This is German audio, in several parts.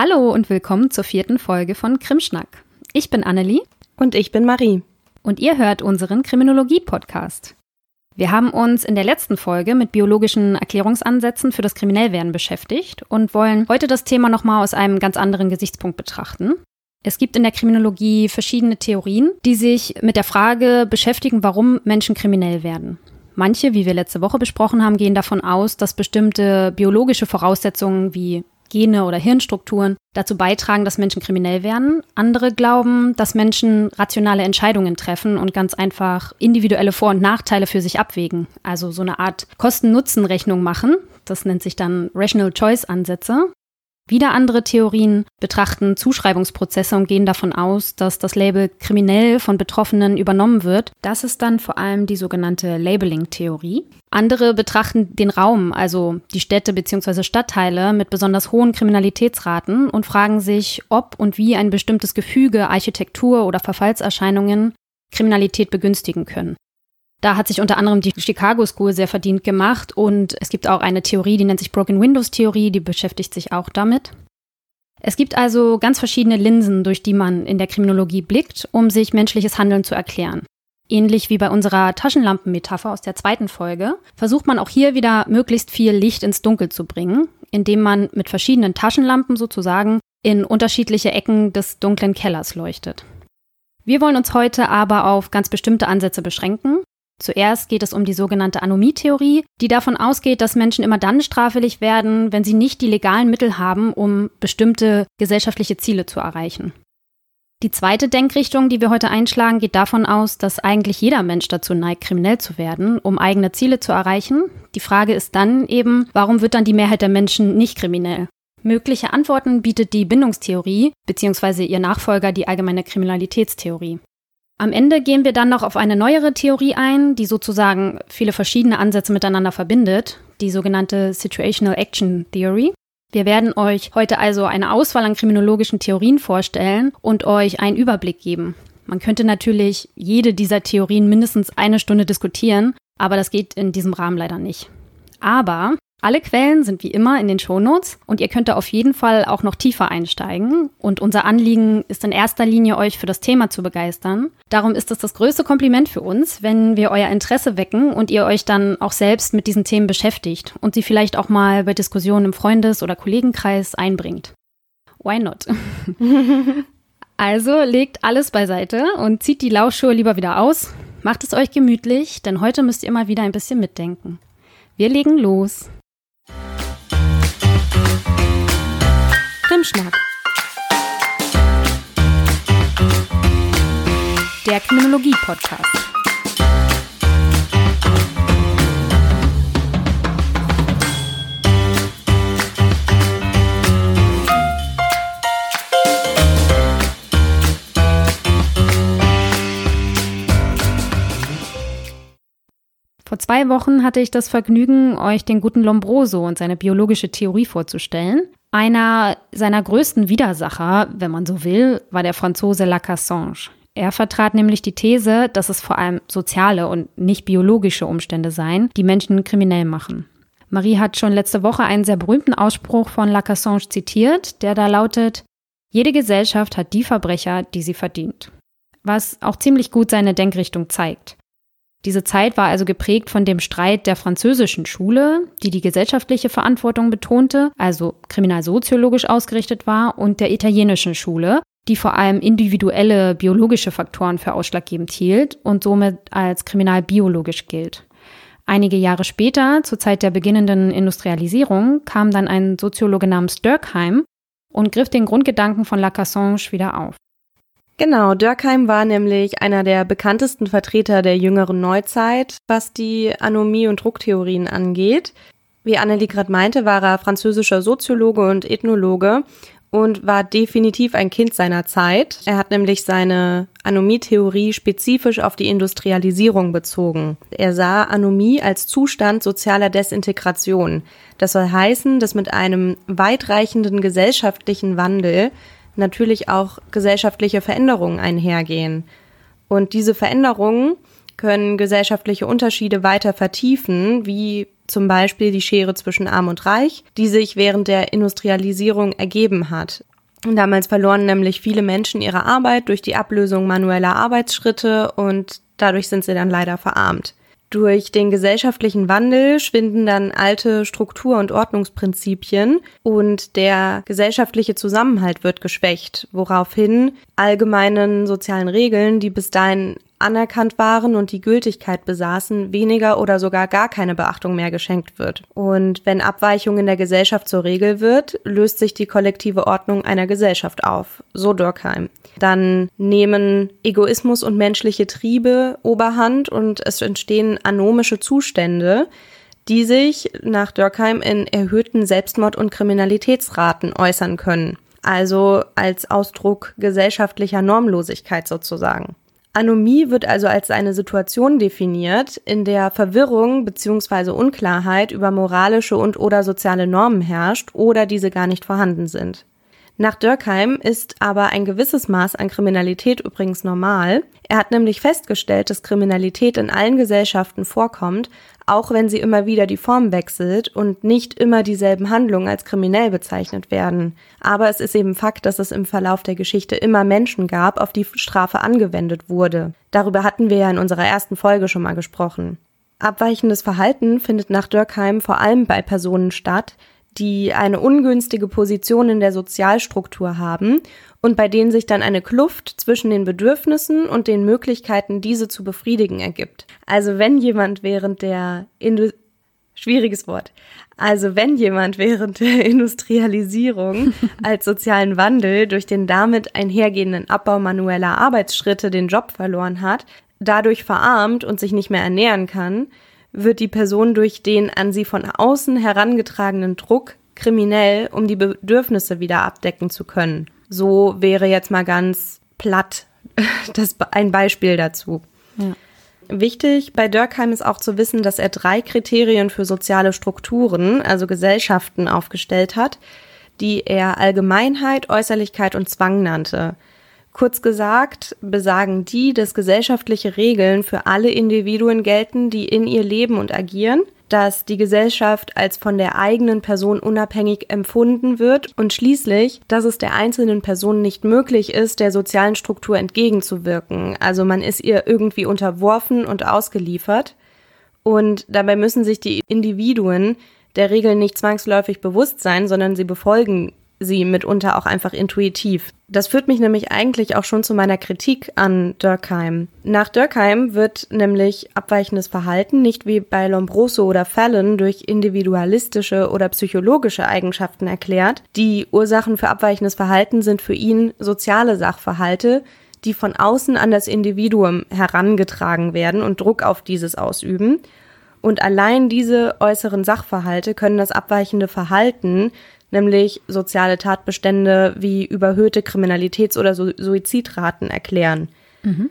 Hallo und willkommen zur vierten Folge von Krimschnack. Ich bin Annelie. Und ich bin Marie. Und ihr hört unseren Kriminologie-Podcast. Wir haben uns in der letzten Folge mit biologischen Erklärungsansätzen für das Kriminellwerden beschäftigt und wollen heute das Thema nochmal aus einem ganz anderen Gesichtspunkt betrachten. Es gibt in der Kriminologie verschiedene Theorien, die sich mit der Frage beschäftigen, warum Menschen kriminell werden. Manche, wie wir letzte Woche besprochen haben, gehen davon aus, dass bestimmte biologische Voraussetzungen wie Gene oder Hirnstrukturen dazu beitragen, dass Menschen kriminell werden. Andere glauben, dass Menschen rationale Entscheidungen treffen und ganz einfach individuelle Vor- und Nachteile für sich abwägen. Also so eine Art Kosten-Nutzen-Rechnung machen. Das nennt sich dann Rational Choice-Ansätze. Wieder andere Theorien betrachten Zuschreibungsprozesse und gehen davon aus, dass das Label kriminell von Betroffenen übernommen wird. Das ist dann vor allem die sogenannte Labeling-Theorie. Andere betrachten den Raum, also die Städte bzw. Stadtteile mit besonders hohen Kriminalitätsraten und fragen sich, ob und wie ein bestimmtes Gefüge, Architektur oder Verfallserscheinungen Kriminalität begünstigen können. Da hat sich unter anderem die Chicago School sehr verdient gemacht und es gibt auch eine Theorie, die nennt sich Broken Windows Theorie, die beschäftigt sich auch damit. Es gibt also ganz verschiedene Linsen, durch die man in der Kriminologie blickt, um sich menschliches Handeln zu erklären. Ähnlich wie bei unserer Taschenlampenmetapher aus der zweiten Folge, versucht man auch hier wieder möglichst viel Licht ins Dunkel zu bringen, indem man mit verschiedenen Taschenlampen sozusagen in unterschiedliche Ecken des dunklen Kellers leuchtet. Wir wollen uns heute aber auf ganz bestimmte Ansätze beschränken Zuerst geht es um die sogenannte Anomie-Theorie, die davon ausgeht, dass Menschen immer dann straffällig werden, wenn sie nicht die legalen Mittel haben, um bestimmte gesellschaftliche Ziele zu erreichen. Die zweite Denkrichtung, die wir heute einschlagen, geht davon aus, dass eigentlich jeder Mensch dazu neigt, kriminell zu werden, um eigene Ziele zu erreichen. Die Frage ist dann eben, warum wird dann die Mehrheit der Menschen nicht kriminell? Mögliche Antworten bietet die Bindungstheorie bzw. ihr Nachfolger die allgemeine Kriminalitätstheorie. Am Ende gehen wir dann noch auf eine neuere Theorie ein, die sozusagen viele verschiedene Ansätze miteinander verbindet, die sogenannte Situational Action Theory. Wir werden euch heute also eine Auswahl an kriminologischen Theorien vorstellen und euch einen Überblick geben. Man könnte natürlich jede dieser Theorien mindestens eine Stunde diskutieren, aber das geht in diesem Rahmen leider nicht. Aber alle Quellen sind wie immer in den Shownotes und ihr könnt da auf jeden Fall auch noch tiefer einsteigen. Und unser Anliegen ist in erster Linie, euch für das Thema zu begeistern. Darum ist es das größte Kompliment für uns, wenn wir euer Interesse wecken und ihr euch dann auch selbst mit diesen Themen beschäftigt und sie vielleicht auch mal bei Diskussionen im Freundes- oder Kollegenkreis einbringt. Why not? also legt alles beiseite und zieht die Lauschschuhe lieber wieder aus. Macht es euch gemütlich, denn heute müsst ihr mal wieder ein bisschen mitdenken. Wir legen los. Krimschnack. Der Kriminologie-Podcast. Vor zwei Wochen hatte ich das Vergnügen, euch den guten Lombroso und seine biologische Theorie vorzustellen. Einer seiner größten Widersacher, wenn man so will, war der Franzose Lacassange. Er vertrat nämlich die These, dass es vor allem soziale und nicht biologische Umstände seien, die Menschen kriminell machen. Marie hat schon letzte Woche einen sehr berühmten Ausspruch von Lacassange zitiert, der da lautet, jede Gesellschaft hat die Verbrecher, die sie verdient. Was auch ziemlich gut seine Denkrichtung zeigt. Diese Zeit war also geprägt von dem Streit der französischen Schule, die die gesellschaftliche Verantwortung betonte, also kriminalsoziologisch ausgerichtet war, und der italienischen Schule, die vor allem individuelle biologische Faktoren für ausschlaggebend hielt und somit als kriminalbiologisch gilt. Einige Jahre später, zur Zeit der beginnenden Industrialisierung, kam dann ein Soziologe namens Durkheim und griff den Grundgedanken von Lacassange wieder auf. Genau, Dörkheim war nämlich einer der bekanntesten Vertreter der jüngeren Neuzeit, was die Anomie- und Drucktheorien angeht. Wie Annelie gerade meinte, war er französischer Soziologe und Ethnologe und war definitiv ein Kind seiner Zeit. Er hat nämlich seine Anomie-Theorie spezifisch auf die Industrialisierung bezogen. Er sah Anomie als Zustand sozialer Desintegration. Das soll heißen, dass mit einem weitreichenden gesellschaftlichen Wandel natürlich auch gesellschaftliche Veränderungen einhergehen. Und diese Veränderungen können gesellschaftliche Unterschiede weiter vertiefen, wie zum Beispiel die Schere zwischen Arm und Reich, die sich während der Industrialisierung ergeben hat. Damals verloren nämlich viele Menschen ihre Arbeit durch die Ablösung manueller Arbeitsschritte und dadurch sind sie dann leider verarmt. Durch den gesellschaftlichen Wandel schwinden dann alte Struktur- und Ordnungsprinzipien und der gesellschaftliche Zusammenhalt wird geschwächt, woraufhin allgemeinen sozialen Regeln, die bis dahin anerkannt waren und die Gültigkeit besaßen, weniger oder sogar gar keine Beachtung mehr geschenkt wird. Und wenn Abweichung in der Gesellschaft zur Regel wird, löst sich die kollektive Ordnung einer Gesellschaft auf. So Durkheim. Dann nehmen Egoismus und menschliche Triebe Oberhand und es entstehen anomische Zustände, die sich nach Durkheim in erhöhten Selbstmord- und Kriminalitätsraten äußern können. Also als Ausdruck gesellschaftlicher Normlosigkeit sozusagen. Anomie wird also als eine Situation definiert, in der Verwirrung bzw. Unklarheit über moralische und oder soziale Normen herrscht oder diese gar nicht vorhanden sind. Nach Dürkheim ist aber ein gewisses Maß an Kriminalität übrigens normal. Er hat nämlich festgestellt, dass Kriminalität in allen Gesellschaften vorkommt, auch wenn sie immer wieder die Form wechselt und nicht immer dieselben Handlungen als kriminell bezeichnet werden. Aber es ist eben Fakt, dass es im Verlauf der Geschichte immer Menschen gab, auf die Strafe angewendet wurde. Darüber hatten wir ja in unserer ersten Folge schon mal gesprochen. Abweichendes Verhalten findet nach Dürkheim vor allem bei Personen statt, die eine ungünstige Position in der Sozialstruktur haben und bei denen sich dann eine Kluft zwischen den Bedürfnissen und den Möglichkeiten, diese zu befriedigen, ergibt. Also wenn jemand während der Indu schwieriges Wort. Also wenn jemand während der Industrialisierung als sozialen Wandel durch den damit einhergehenden Abbau manueller Arbeitsschritte den Job verloren hat, dadurch verarmt und sich nicht mehr ernähren kann, wird die Person durch den an sie von außen herangetragenen Druck kriminell, um die Bedürfnisse wieder abdecken zu können. So wäre jetzt mal ganz platt das ein Beispiel dazu. Ja. Wichtig bei Dörkheim ist auch zu wissen, dass er drei Kriterien für soziale Strukturen, also Gesellschaften, aufgestellt hat, die er Allgemeinheit, Äußerlichkeit und Zwang nannte. Kurz gesagt besagen die, dass gesellschaftliche Regeln für alle Individuen gelten, die in ihr leben und agieren, dass die Gesellschaft als von der eigenen Person unabhängig empfunden wird und schließlich, dass es der einzelnen Person nicht möglich ist, der sozialen Struktur entgegenzuwirken. Also man ist ihr irgendwie unterworfen und ausgeliefert. Und dabei müssen sich die Individuen der Regel nicht zwangsläufig bewusst sein, sondern sie befolgen sie mitunter auch einfach intuitiv. Das führt mich nämlich eigentlich auch schon zu meiner Kritik an Durkheim. Nach Durkheim wird nämlich abweichendes Verhalten nicht wie bei Lombroso oder Fallon durch individualistische oder psychologische Eigenschaften erklärt. Die Ursachen für abweichendes Verhalten sind für ihn soziale Sachverhalte, die von außen an das Individuum herangetragen werden und Druck auf dieses ausüben. Und allein diese äußeren Sachverhalte können das abweichende Verhalten nämlich soziale Tatbestände wie überhöhte Kriminalitäts- oder Suizidraten erklären. Mhm.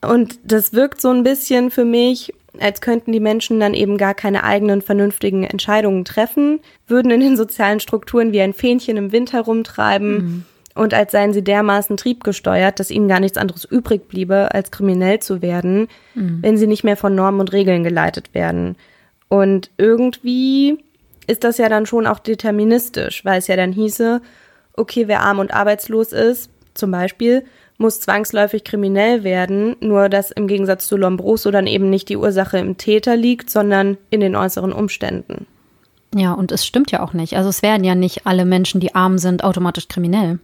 Und das wirkt so ein bisschen für mich, als könnten die Menschen dann eben gar keine eigenen vernünftigen Entscheidungen treffen, würden in den sozialen Strukturen wie ein Fähnchen im Wind herumtreiben mhm. und als seien sie dermaßen triebgesteuert, dass ihnen gar nichts anderes übrig bliebe, als kriminell zu werden, mhm. wenn sie nicht mehr von Normen und Regeln geleitet werden. Und irgendwie ist das ja dann schon auch deterministisch, weil es ja dann hieße, okay, wer arm und arbeitslos ist, zum Beispiel, muss zwangsläufig kriminell werden, nur dass im Gegensatz zu Lombroso dann eben nicht die Ursache im Täter liegt, sondern in den äußeren Umständen. Ja, und es stimmt ja auch nicht. Also es werden ja nicht alle Menschen, die arm sind, automatisch kriminell.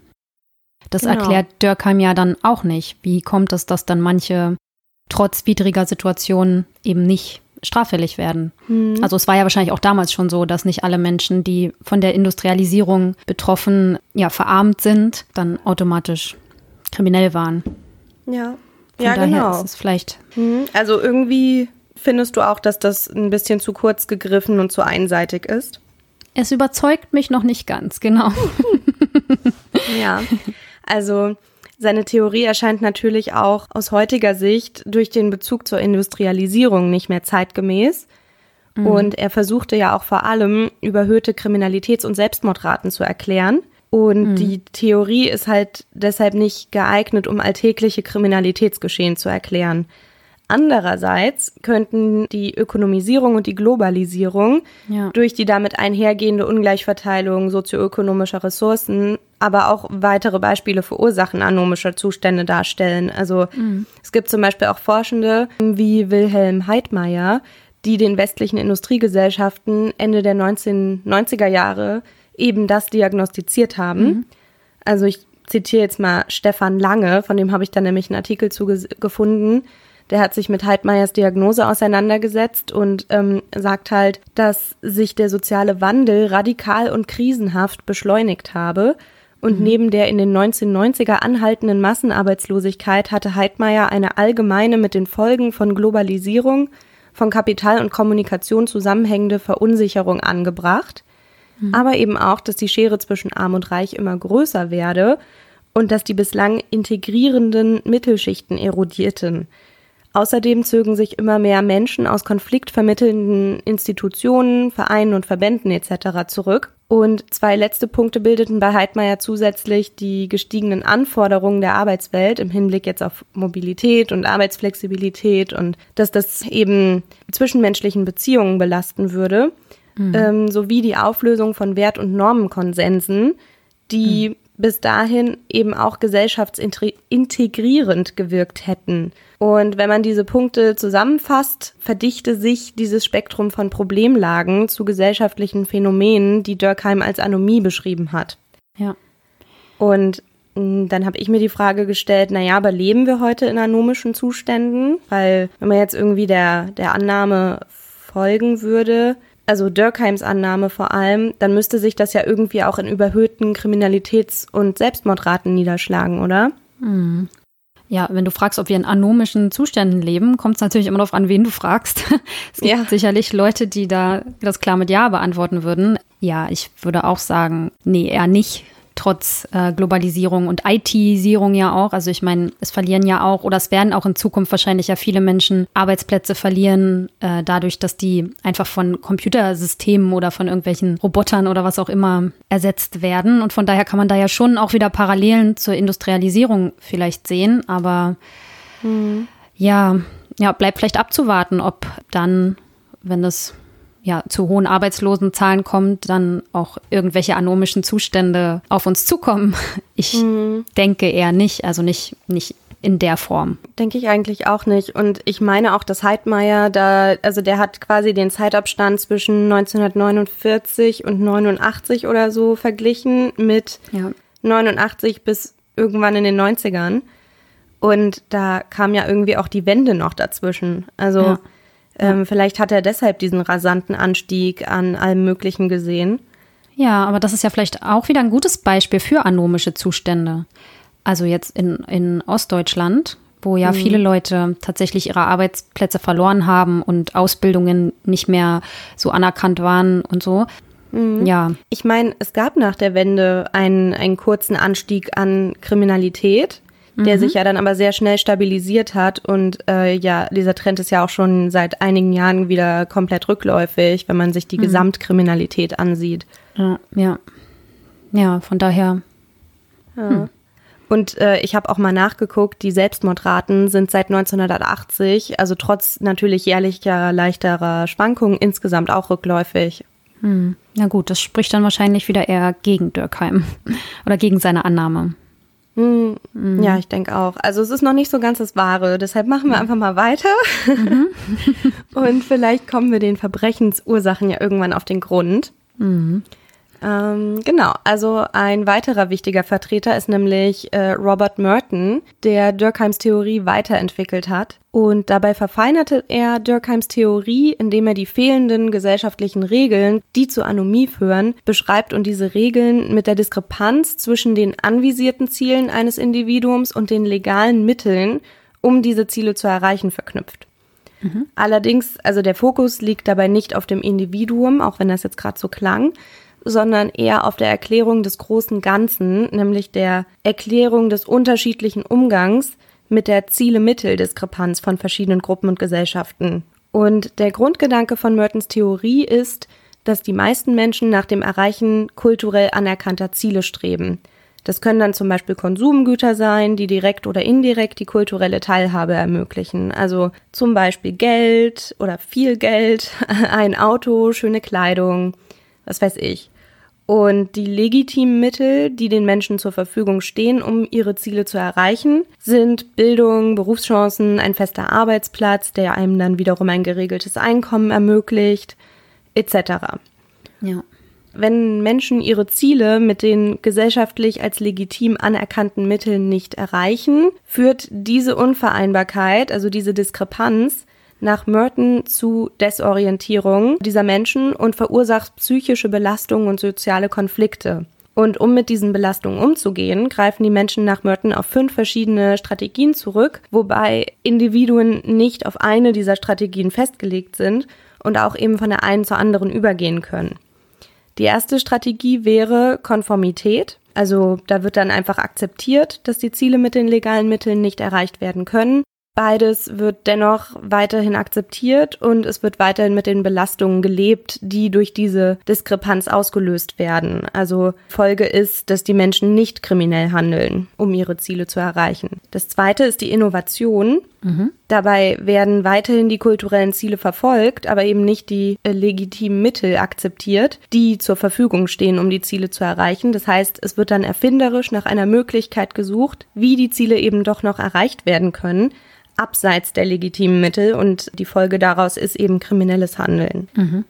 Das genau. erklärt Dürkheim ja dann auch nicht. Wie kommt es, dass dann manche trotz widriger Situationen eben nicht straffällig werden. Mhm. Also es war ja wahrscheinlich auch damals schon so, dass nicht alle Menschen, die von der Industrialisierung betroffen, ja, verarmt sind, dann automatisch kriminell waren. Ja. Von ja, daher genau. ist es vielleicht. Mhm. Also irgendwie findest du auch, dass das ein bisschen zu kurz gegriffen und zu einseitig ist? Es überzeugt mich noch nicht ganz, genau. ja. Also seine Theorie erscheint natürlich auch aus heutiger Sicht durch den Bezug zur Industrialisierung nicht mehr zeitgemäß. Mhm. Und er versuchte ja auch vor allem überhöhte Kriminalitäts- und Selbstmordraten zu erklären. Und mhm. die Theorie ist halt deshalb nicht geeignet, um alltägliche Kriminalitätsgeschehen zu erklären. Andererseits könnten die Ökonomisierung und die Globalisierung ja. durch die damit einhergehende Ungleichverteilung sozioökonomischer Ressourcen aber auch weitere Beispiele für Ursachen anomischer Zustände darstellen. Also mhm. es gibt zum Beispiel auch Forschende wie Wilhelm Heidmeier, die den westlichen Industriegesellschaften Ende der 1990er Jahre eben das diagnostiziert haben. Mhm. Also ich zitiere jetzt mal Stefan Lange, von dem habe ich dann nämlich einen Artikel zugefunden. Der hat sich mit Heidmeyers Diagnose auseinandergesetzt und ähm, sagt halt, dass sich der soziale Wandel radikal und krisenhaft beschleunigt habe. Und mhm. neben der in den 1990er anhaltenden Massenarbeitslosigkeit hatte Heidmeier eine allgemeine mit den Folgen von Globalisierung, von Kapital und Kommunikation zusammenhängende Verunsicherung angebracht mhm. aber eben auch, dass die Schere zwischen Arm und Reich immer größer werde und dass die bislang integrierenden Mittelschichten erodierten. Außerdem zögen sich immer mehr Menschen aus konfliktvermittelnden Institutionen, Vereinen und Verbänden etc. zurück. Und zwei letzte Punkte bildeten bei Heidmeier zusätzlich die gestiegenen Anforderungen der Arbeitswelt im Hinblick jetzt auf Mobilität und Arbeitsflexibilität und dass das eben zwischenmenschlichen Beziehungen belasten würde mhm. ähm, sowie die Auflösung von Wert- und Normenkonsensen, die mhm. bis dahin eben auch gesellschaftsintegrierend gewirkt hätten. Und wenn man diese Punkte zusammenfasst, verdichte sich dieses Spektrum von Problemlagen zu gesellschaftlichen Phänomenen, die Dürkheim als Anomie beschrieben hat. Ja. Und hm, dann habe ich mir die Frage gestellt, naja, aber leben wir heute in anomischen Zuständen? Weil wenn man jetzt irgendwie der, der Annahme folgen würde, also Dürkheims Annahme vor allem, dann müsste sich das ja irgendwie auch in überhöhten Kriminalitäts- und Selbstmordraten niederschlagen, oder? Mhm. Ja, wenn du fragst, ob wir in anomischen Zuständen leben, kommt es natürlich immer darauf an, wen du fragst. es gibt ja. sicherlich Leute, die da das klar mit Ja beantworten würden. Ja, ich würde auch sagen, nee, eher nicht trotz äh, Globalisierung und IT-Sierung ja auch. Also ich meine, es verlieren ja auch oder es werden auch in Zukunft wahrscheinlich ja viele Menschen Arbeitsplätze verlieren, äh, dadurch, dass die einfach von Computersystemen oder von irgendwelchen Robotern oder was auch immer ersetzt werden. Und von daher kann man da ja schon auch wieder Parallelen zur Industrialisierung vielleicht sehen. Aber mhm. ja, ja, bleibt vielleicht abzuwarten, ob dann, wenn das ja, zu hohen Arbeitslosenzahlen kommt, dann auch irgendwelche anomischen Zustände auf uns zukommen. Ich mhm. denke eher nicht, also nicht, nicht in der Form. Denke ich eigentlich auch nicht. Und ich meine auch, dass Heidmeier da, also der hat quasi den Zeitabstand zwischen 1949 und 89 oder so verglichen mit ja. 89 bis irgendwann in den 90ern. Und da kam ja irgendwie auch die Wende noch dazwischen. Also ja. Ähm, vielleicht hat er deshalb diesen rasanten Anstieg an allem Möglichen gesehen. Ja, aber das ist ja vielleicht auch wieder ein gutes Beispiel für anomische Zustände. Also jetzt in, in Ostdeutschland, wo ja mhm. viele Leute tatsächlich ihre Arbeitsplätze verloren haben und Ausbildungen nicht mehr so anerkannt waren und so. Mhm. Ja. Ich meine, es gab nach der Wende einen, einen kurzen Anstieg an Kriminalität der mhm. sich ja dann aber sehr schnell stabilisiert hat. Und äh, ja, dieser Trend ist ja auch schon seit einigen Jahren wieder komplett rückläufig, wenn man sich die mhm. Gesamtkriminalität ansieht. Ja, ja. Ja, von daher. Ja. Hm. Und äh, ich habe auch mal nachgeguckt, die Selbstmordraten sind seit 1980, also trotz natürlich jährlicher leichterer Schwankungen, insgesamt auch rückläufig. Hm. Na gut, das spricht dann wahrscheinlich wieder eher gegen Dürkheim oder gegen seine Annahme. Mhm. Ja, ich denke auch. Also es ist noch nicht so ganz das Wahre. Deshalb machen wir einfach mal weiter. Mhm. Und vielleicht kommen wir den Verbrechensursachen ja irgendwann auf den Grund. Mhm. Ähm, genau, also ein weiterer wichtiger Vertreter ist nämlich äh, Robert Merton, der Durkheims Theorie weiterentwickelt hat. Und dabei verfeinerte er Durkheims Theorie, indem er die fehlenden gesellschaftlichen Regeln, die zur Anomie führen, beschreibt und diese Regeln mit der Diskrepanz zwischen den anvisierten Zielen eines Individuums und den legalen Mitteln, um diese Ziele zu erreichen, verknüpft. Mhm. Allerdings, also der Fokus liegt dabei nicht auf dem Individuum, auch wenn das jetzt gerade so klang, sondern eher auf der Erklärung des großen Ganzen, nämlich der Erklärung des unterschiedlichen Umgangs mit der Ziele-Mittel-Diskrepanz von verschiedenen Gruppen und Gesellschaften. Und der Grundgedanke von Mertens Theorie ist, dass die meisten Menschen nach dem Erreichen kulturell anerkannter Ziele streben. Das können dann zum Beispiel Konsumgüter sein, die direkt oder indirekt die kulturelle Teilhabe ermöglichen. Also zum Beispiel Geld oder viel Geld, ein Auto, schöne Kleidung, was weiß ich. Und die legitimen Mittel, die den Menschen zur Verfügung stehen, um ihre Ziele zu erreichen, sind Bildung, Berufschancen, ein fester Arbeitsplatz, der einem dann wiederum ein geregeltes Einkommen ermöglicht, etc. Ja. Wenn Menschen ihre Ziele mit den gesellschaftlich als legitim anerkannten Mitteln nicht erreichen, führt diese Unvereinbarkeit, also diese Diskrepanz, nach Merton zu Desorientierung dieser Menschen und verursacht psychische Belastungen und soziale Konflikte. Und um mit diesen Belastungen umzugehen, greifen die Menschen nach Merton auf fünf verschiedene Strategien zurück, wobei Individuen nicht auf eine dieser Strategien festgelegt sind und auch eben von der einen zur anderen übergehen können. Die erste Strategie wäre Konformität. Also da wird dann einfach akzeptiert, dass die Ziele mit den legalen Mitteln nicht erreicht werden können Beides wird dennoch weiterhin akzeptiert und es wird weiterhin mit den Belastungen gelebt, die durch diese Diskrepanz ausgelöst werden. Also Folge ist, dass die Menschen nicht kriminell handeln, um ihre Ziele zu erreichen. Das zweite ist die Innovation. Mhm. Dabei werden weiterhin die kulturellen Ziele verfolgt, aber eben nicht die äh, legitimen Mittel akzeptiert, die zur Verfügung stehen, um die Ziele zu erreichen. Das heißt, es wird dann erfinderisch nach einer Möglichkeit gesucht, wie die Ziele eben doch noch erreicht werden können abseits der legitimen Mittel und die Folge daraus ist eben kriminelles Handeln. Mhm.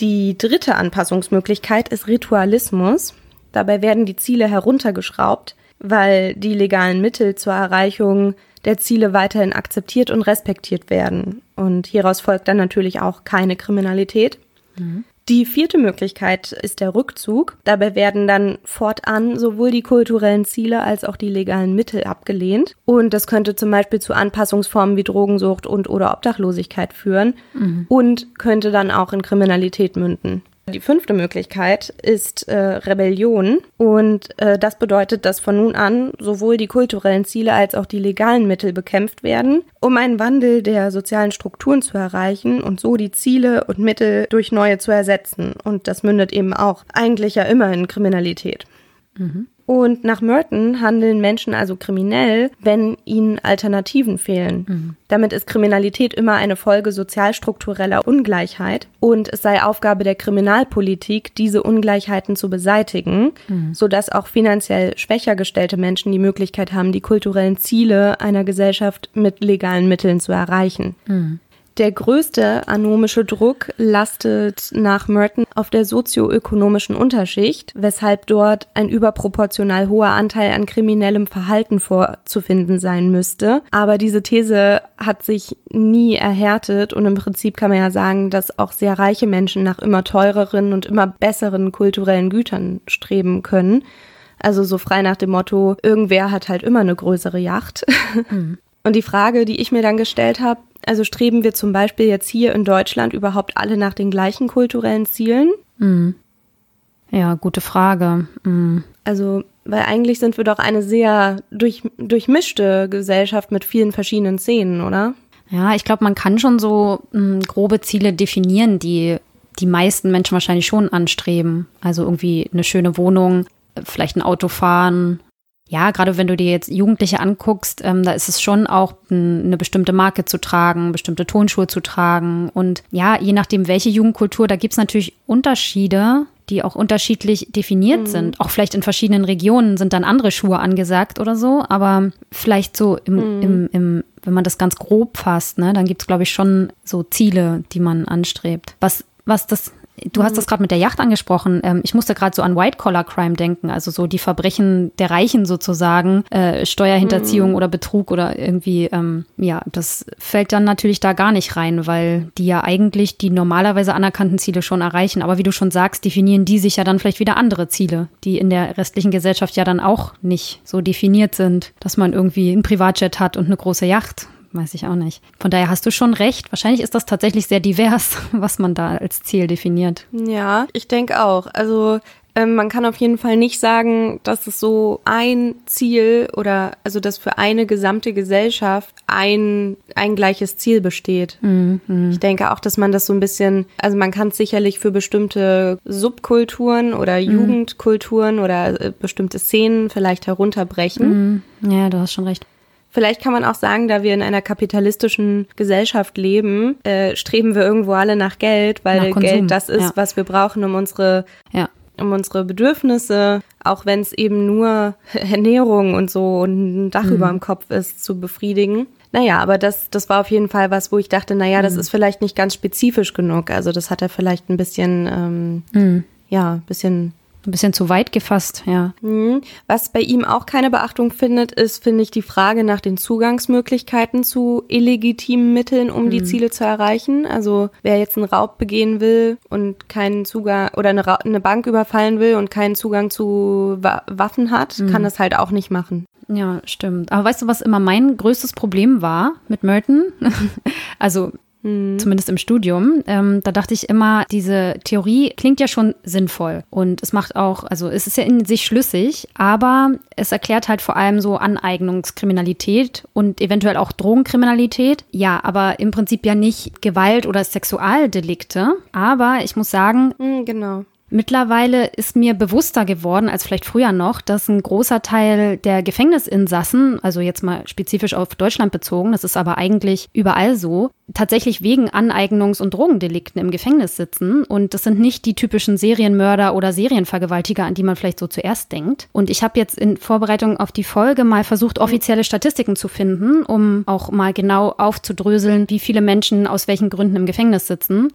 Die dritte Anpassungsmöglichkeit ist Ritualismus. Dabei werden die Ziele heruntergeschraubt, weil die legalen Mittel zur Erreichung der Ziele weiterhin akzeptiert und respektiert werden. Und hieraus folgt dann natürlich auch keine Kriminalität. Mhm. Die vierte Möglichkeit ist der Rückzug. Dabei werden dann fortan sowohl die kulturellen Ziele als auch die legalen Mittel abgelehnt. Und das könnte zum Beispiel zu Anpassungsformen wie Drogensucht und oder Obdachlosigkeit führen mhm. und könnte dann auch in Kriminalität münden. Die fünfte Möglichkeit ist äh, Rebellion und äh, das bedeutet, dass von nun an sowohl die kulturellen Ziele als auch die legalen Mittel bekämpft werden, um einen Wandel der sozialen Strukturen zu erreichen und so die Ziele und Mittel durch neue zu ersetzen. Und das mündet eben auch eigentlich ja immer in Kriminalität. Mhm. Und nach Merton handeln Menschen also kriminell, wenn ihnen Alternativen fehlen. Mhm. Damit ist Kriminalität immer eine Folge sozialstruktureller Ungleichheit und es sei Aufgabe der Kriminalpolitik, diese Ungleichheiten zu beseitigen, mhm. sodass auch finanziell schwächer gestellte Menschen die Möglichkeit haben, die kulturellen Ziele einer Gesellschaft mit legalen Mitteln zu erreichen. Mhm. Der größte anomische Druck lastet nach Merton auf der sozioökonomischen Unterschicht, weshalb dort ein überproportional hoher Anteil an kriminellem Verhalten vorzufinden sein müsste. Aber diese These hat sich nie erhärtet und im Prinzip kann man ja sagen, dass auch sehr reiche Menschen nach immer teureren und immer besseren kulturellen Gütern streben können. Also so frei nach dem Motto, irgendwer hat halt immer eine größere Yacht. Mhm. Und die Frage, die ich mir dann gestellt habe, also streben wir zum Beispiel jetzt hier in Deutschland überhaupt alle nach den gleichen kulturellen Zielen? Mhm. Ja, gute Frage. Mhm. Also, weil eigentlich sind wir doch eine sehr durch, durchmischte Gesellschaft mit vielen verschiedenen Szenen, oder? Ja, ich glaube, man kann schon so mh, hm, grobe Ziele definieren, die die meisten Menschen wahrscheinlich schon anstreben. Also irgendwie eine schöne Wohnung, vielleicht ein Auto fahren, ja, gerade wenn du dir jetzt Jugendliche anguckst, ähm, da ist es schon auch eine bestimmte Marke zu tragen, bestimmte Tonschuhe zu tragen. Und ja, je nachdem, welche Jugendkultur, da gibt es natürlich Unterschiede, die auch unterschiedlich definiert mhm. sind. Auch vielleicht in verschiedenen Regionen sind dann andere Schuhe angesagt oder so, aber vielleicht so im, mhm. im, im wenn man das ganz grob fasst, ne, dann gibt es, glaube ich, schon so Ziele, die man anstrebt. Was, was das Du hast das gerade mit der Yacht angesprochen. Ähm, ich musste gerade so an White-Collar-Crime denken, also so die Verbrechen der Reichen sozusagen, äh, Steuerhinterziehung mhm. oder Betrug oder irgendwie, ähm, ja, das fällt dann natürlich da gar nicht rein, weil die ja eigentlich die normalerweise anerkannten Ziele schon erreichen. Aber wie du schon sagst, definieren die sich ja dann vielleicht wieder andere Ziele, die in der restlichen Gesellschaft ja dann auch nicht so definiert sind, dass man irgendwie ein Privatjet hat und eine große Yacht weiß ich auch nicht. Von daher hast du schon recht. Wahrscheinlich ist das tatsächlich sehr divers, was man da als Ziel definiert. Ja, ich denke auch. Also Ähm, man kann auf jeden Fall nicht sagen, dass es so ein Ziel oder also dass für eine gesamte Gesellschaft ein, ein gleiches Ziel besteht. Mhm. Ich denke auch, dass man das so ein bisschen, also man kann es sicherlich für bestimmte Subkulturen oder mhm. Jugendkulturen oder äh, bestimmte Szenen vielleicht herunterbrechen. Mhm. Ja, du hast schon recht. Vielleicht kann man auch sagen, da wir in einer kapitalistischen Gesellschaft leben, äh, streben wir irgendwo alle nach Geld, weil nach Geld das ist, ja. was wir brauchen, um unsere ja um unsere Bedürfnisse, auch wenn es eben nur Ernährung und so und ein Dach mhm. über dem Kopf ist, zu befriedigen. Naja, aber das, das war auf jeden Fall was, wo ich dachte, naja, das mhm. ist vielleicht nicht ganz spezifisch genug. Also das hat er vielleicht ein bisschen, ähm, mhm. ja, ein bisschen ein bisschen zu weit gefasst, ja. Mhm. Was bei ihm auch keine Beachtung findet, ist, finde ich, die Frage nach den Zugangsmöglichkeiten zu illegitimen Mitteln, um mhm. die Ziele zu erreichen. Also wer jetzt einen Raub begehen will und keinen Zugang oder eine, Ra eine Bank überfallen will und keinen Zugang zu Wa Waffen hat, mhm. kann das halt auch nicht machen. Ja, stimmt. Aber weißt du, was immer mein größtes Problem war mit Merton? also Mhm. Zumindest im Studium. Ähm, da dachte ich immer, diese Theorie klingt ja schon sinnvoll und es macht auch, also es ist ja in sich schlüssig, aber es erklärt halt vor allem so Aneignungskriminalität und eventuell auch Drogenkriminalität. Ja, aber im Prinzip ja nicht Gewalt oder Sexualdelikte. Aber ich muss sagen, mhm, genau. Mittlerweile ist mir bewusster geworden als vielleicht früher noch, dass ein großer Teil der Gefängnisinsassen, also jetzt mal spezifisch auf Deutschland bezogen, das ist aber eigentlich überall so, tatsächlich wegen Aneignungs- und Drogendelikten im Gefängnis sitzen. Und das sind nicht die typischen Serienmörder oder Serienvergewaltiger, an die man vielleicht so zuerst denkt. Und ich habe jetzt in Vorbereitung auf die Folge mal versucht, offizielle Statistiken zu finden, um auch mal genau aufzudröseln, wie viele Menschen aus welchen Gründen im Gefängnis sitzen.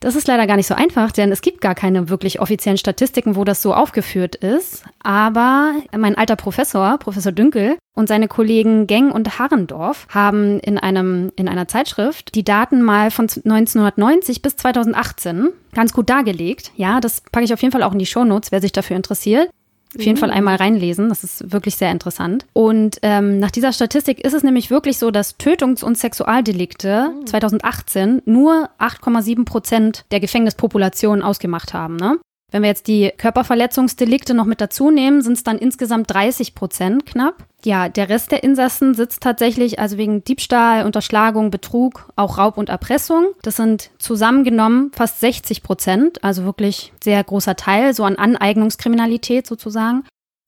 Das ist leider gar nicht so einfach, denn es gibt gar keine wirklich offiziellen Statistiken, wo das so aufgeführt ist. Aber mein alter Professor, Professor Dünkel, und seine Kollegen Geng und Harrendorf haben in, einem, in einer Zeitschrift die Daten mal von 1990 bis 2018 ganz gut dargelegt. Ja, das packe ich auf jeden Fall auch in die Shownotes, wer sich dafür interessiert. Auf jeden Fall einmal reinlesen, das ist wirklich sehr interessant. Und ähm, nach dieser Statistik ist es nämlich wirklich so, dass Tötungs- und Sexualdelikte 2018 nur 8,7 Prozent der Gefängnispopulation ausgemacht haben. Ne? Wenn wir jetzt die Körperverletzungsdelikte noch mit dazu nehmen, sind es dann insgesamt 30 Prozent knapp. Ja, der Rest der Insassen sitzt tatsächlich also wegen Diebstahl, Unterschlagung, Betrug, auch Raub und Erpressung. Das sind zusammengenommen fast 60 Prozent, also wirklich sehr großer Teil, so an Aneignungskriminalität sozusagen.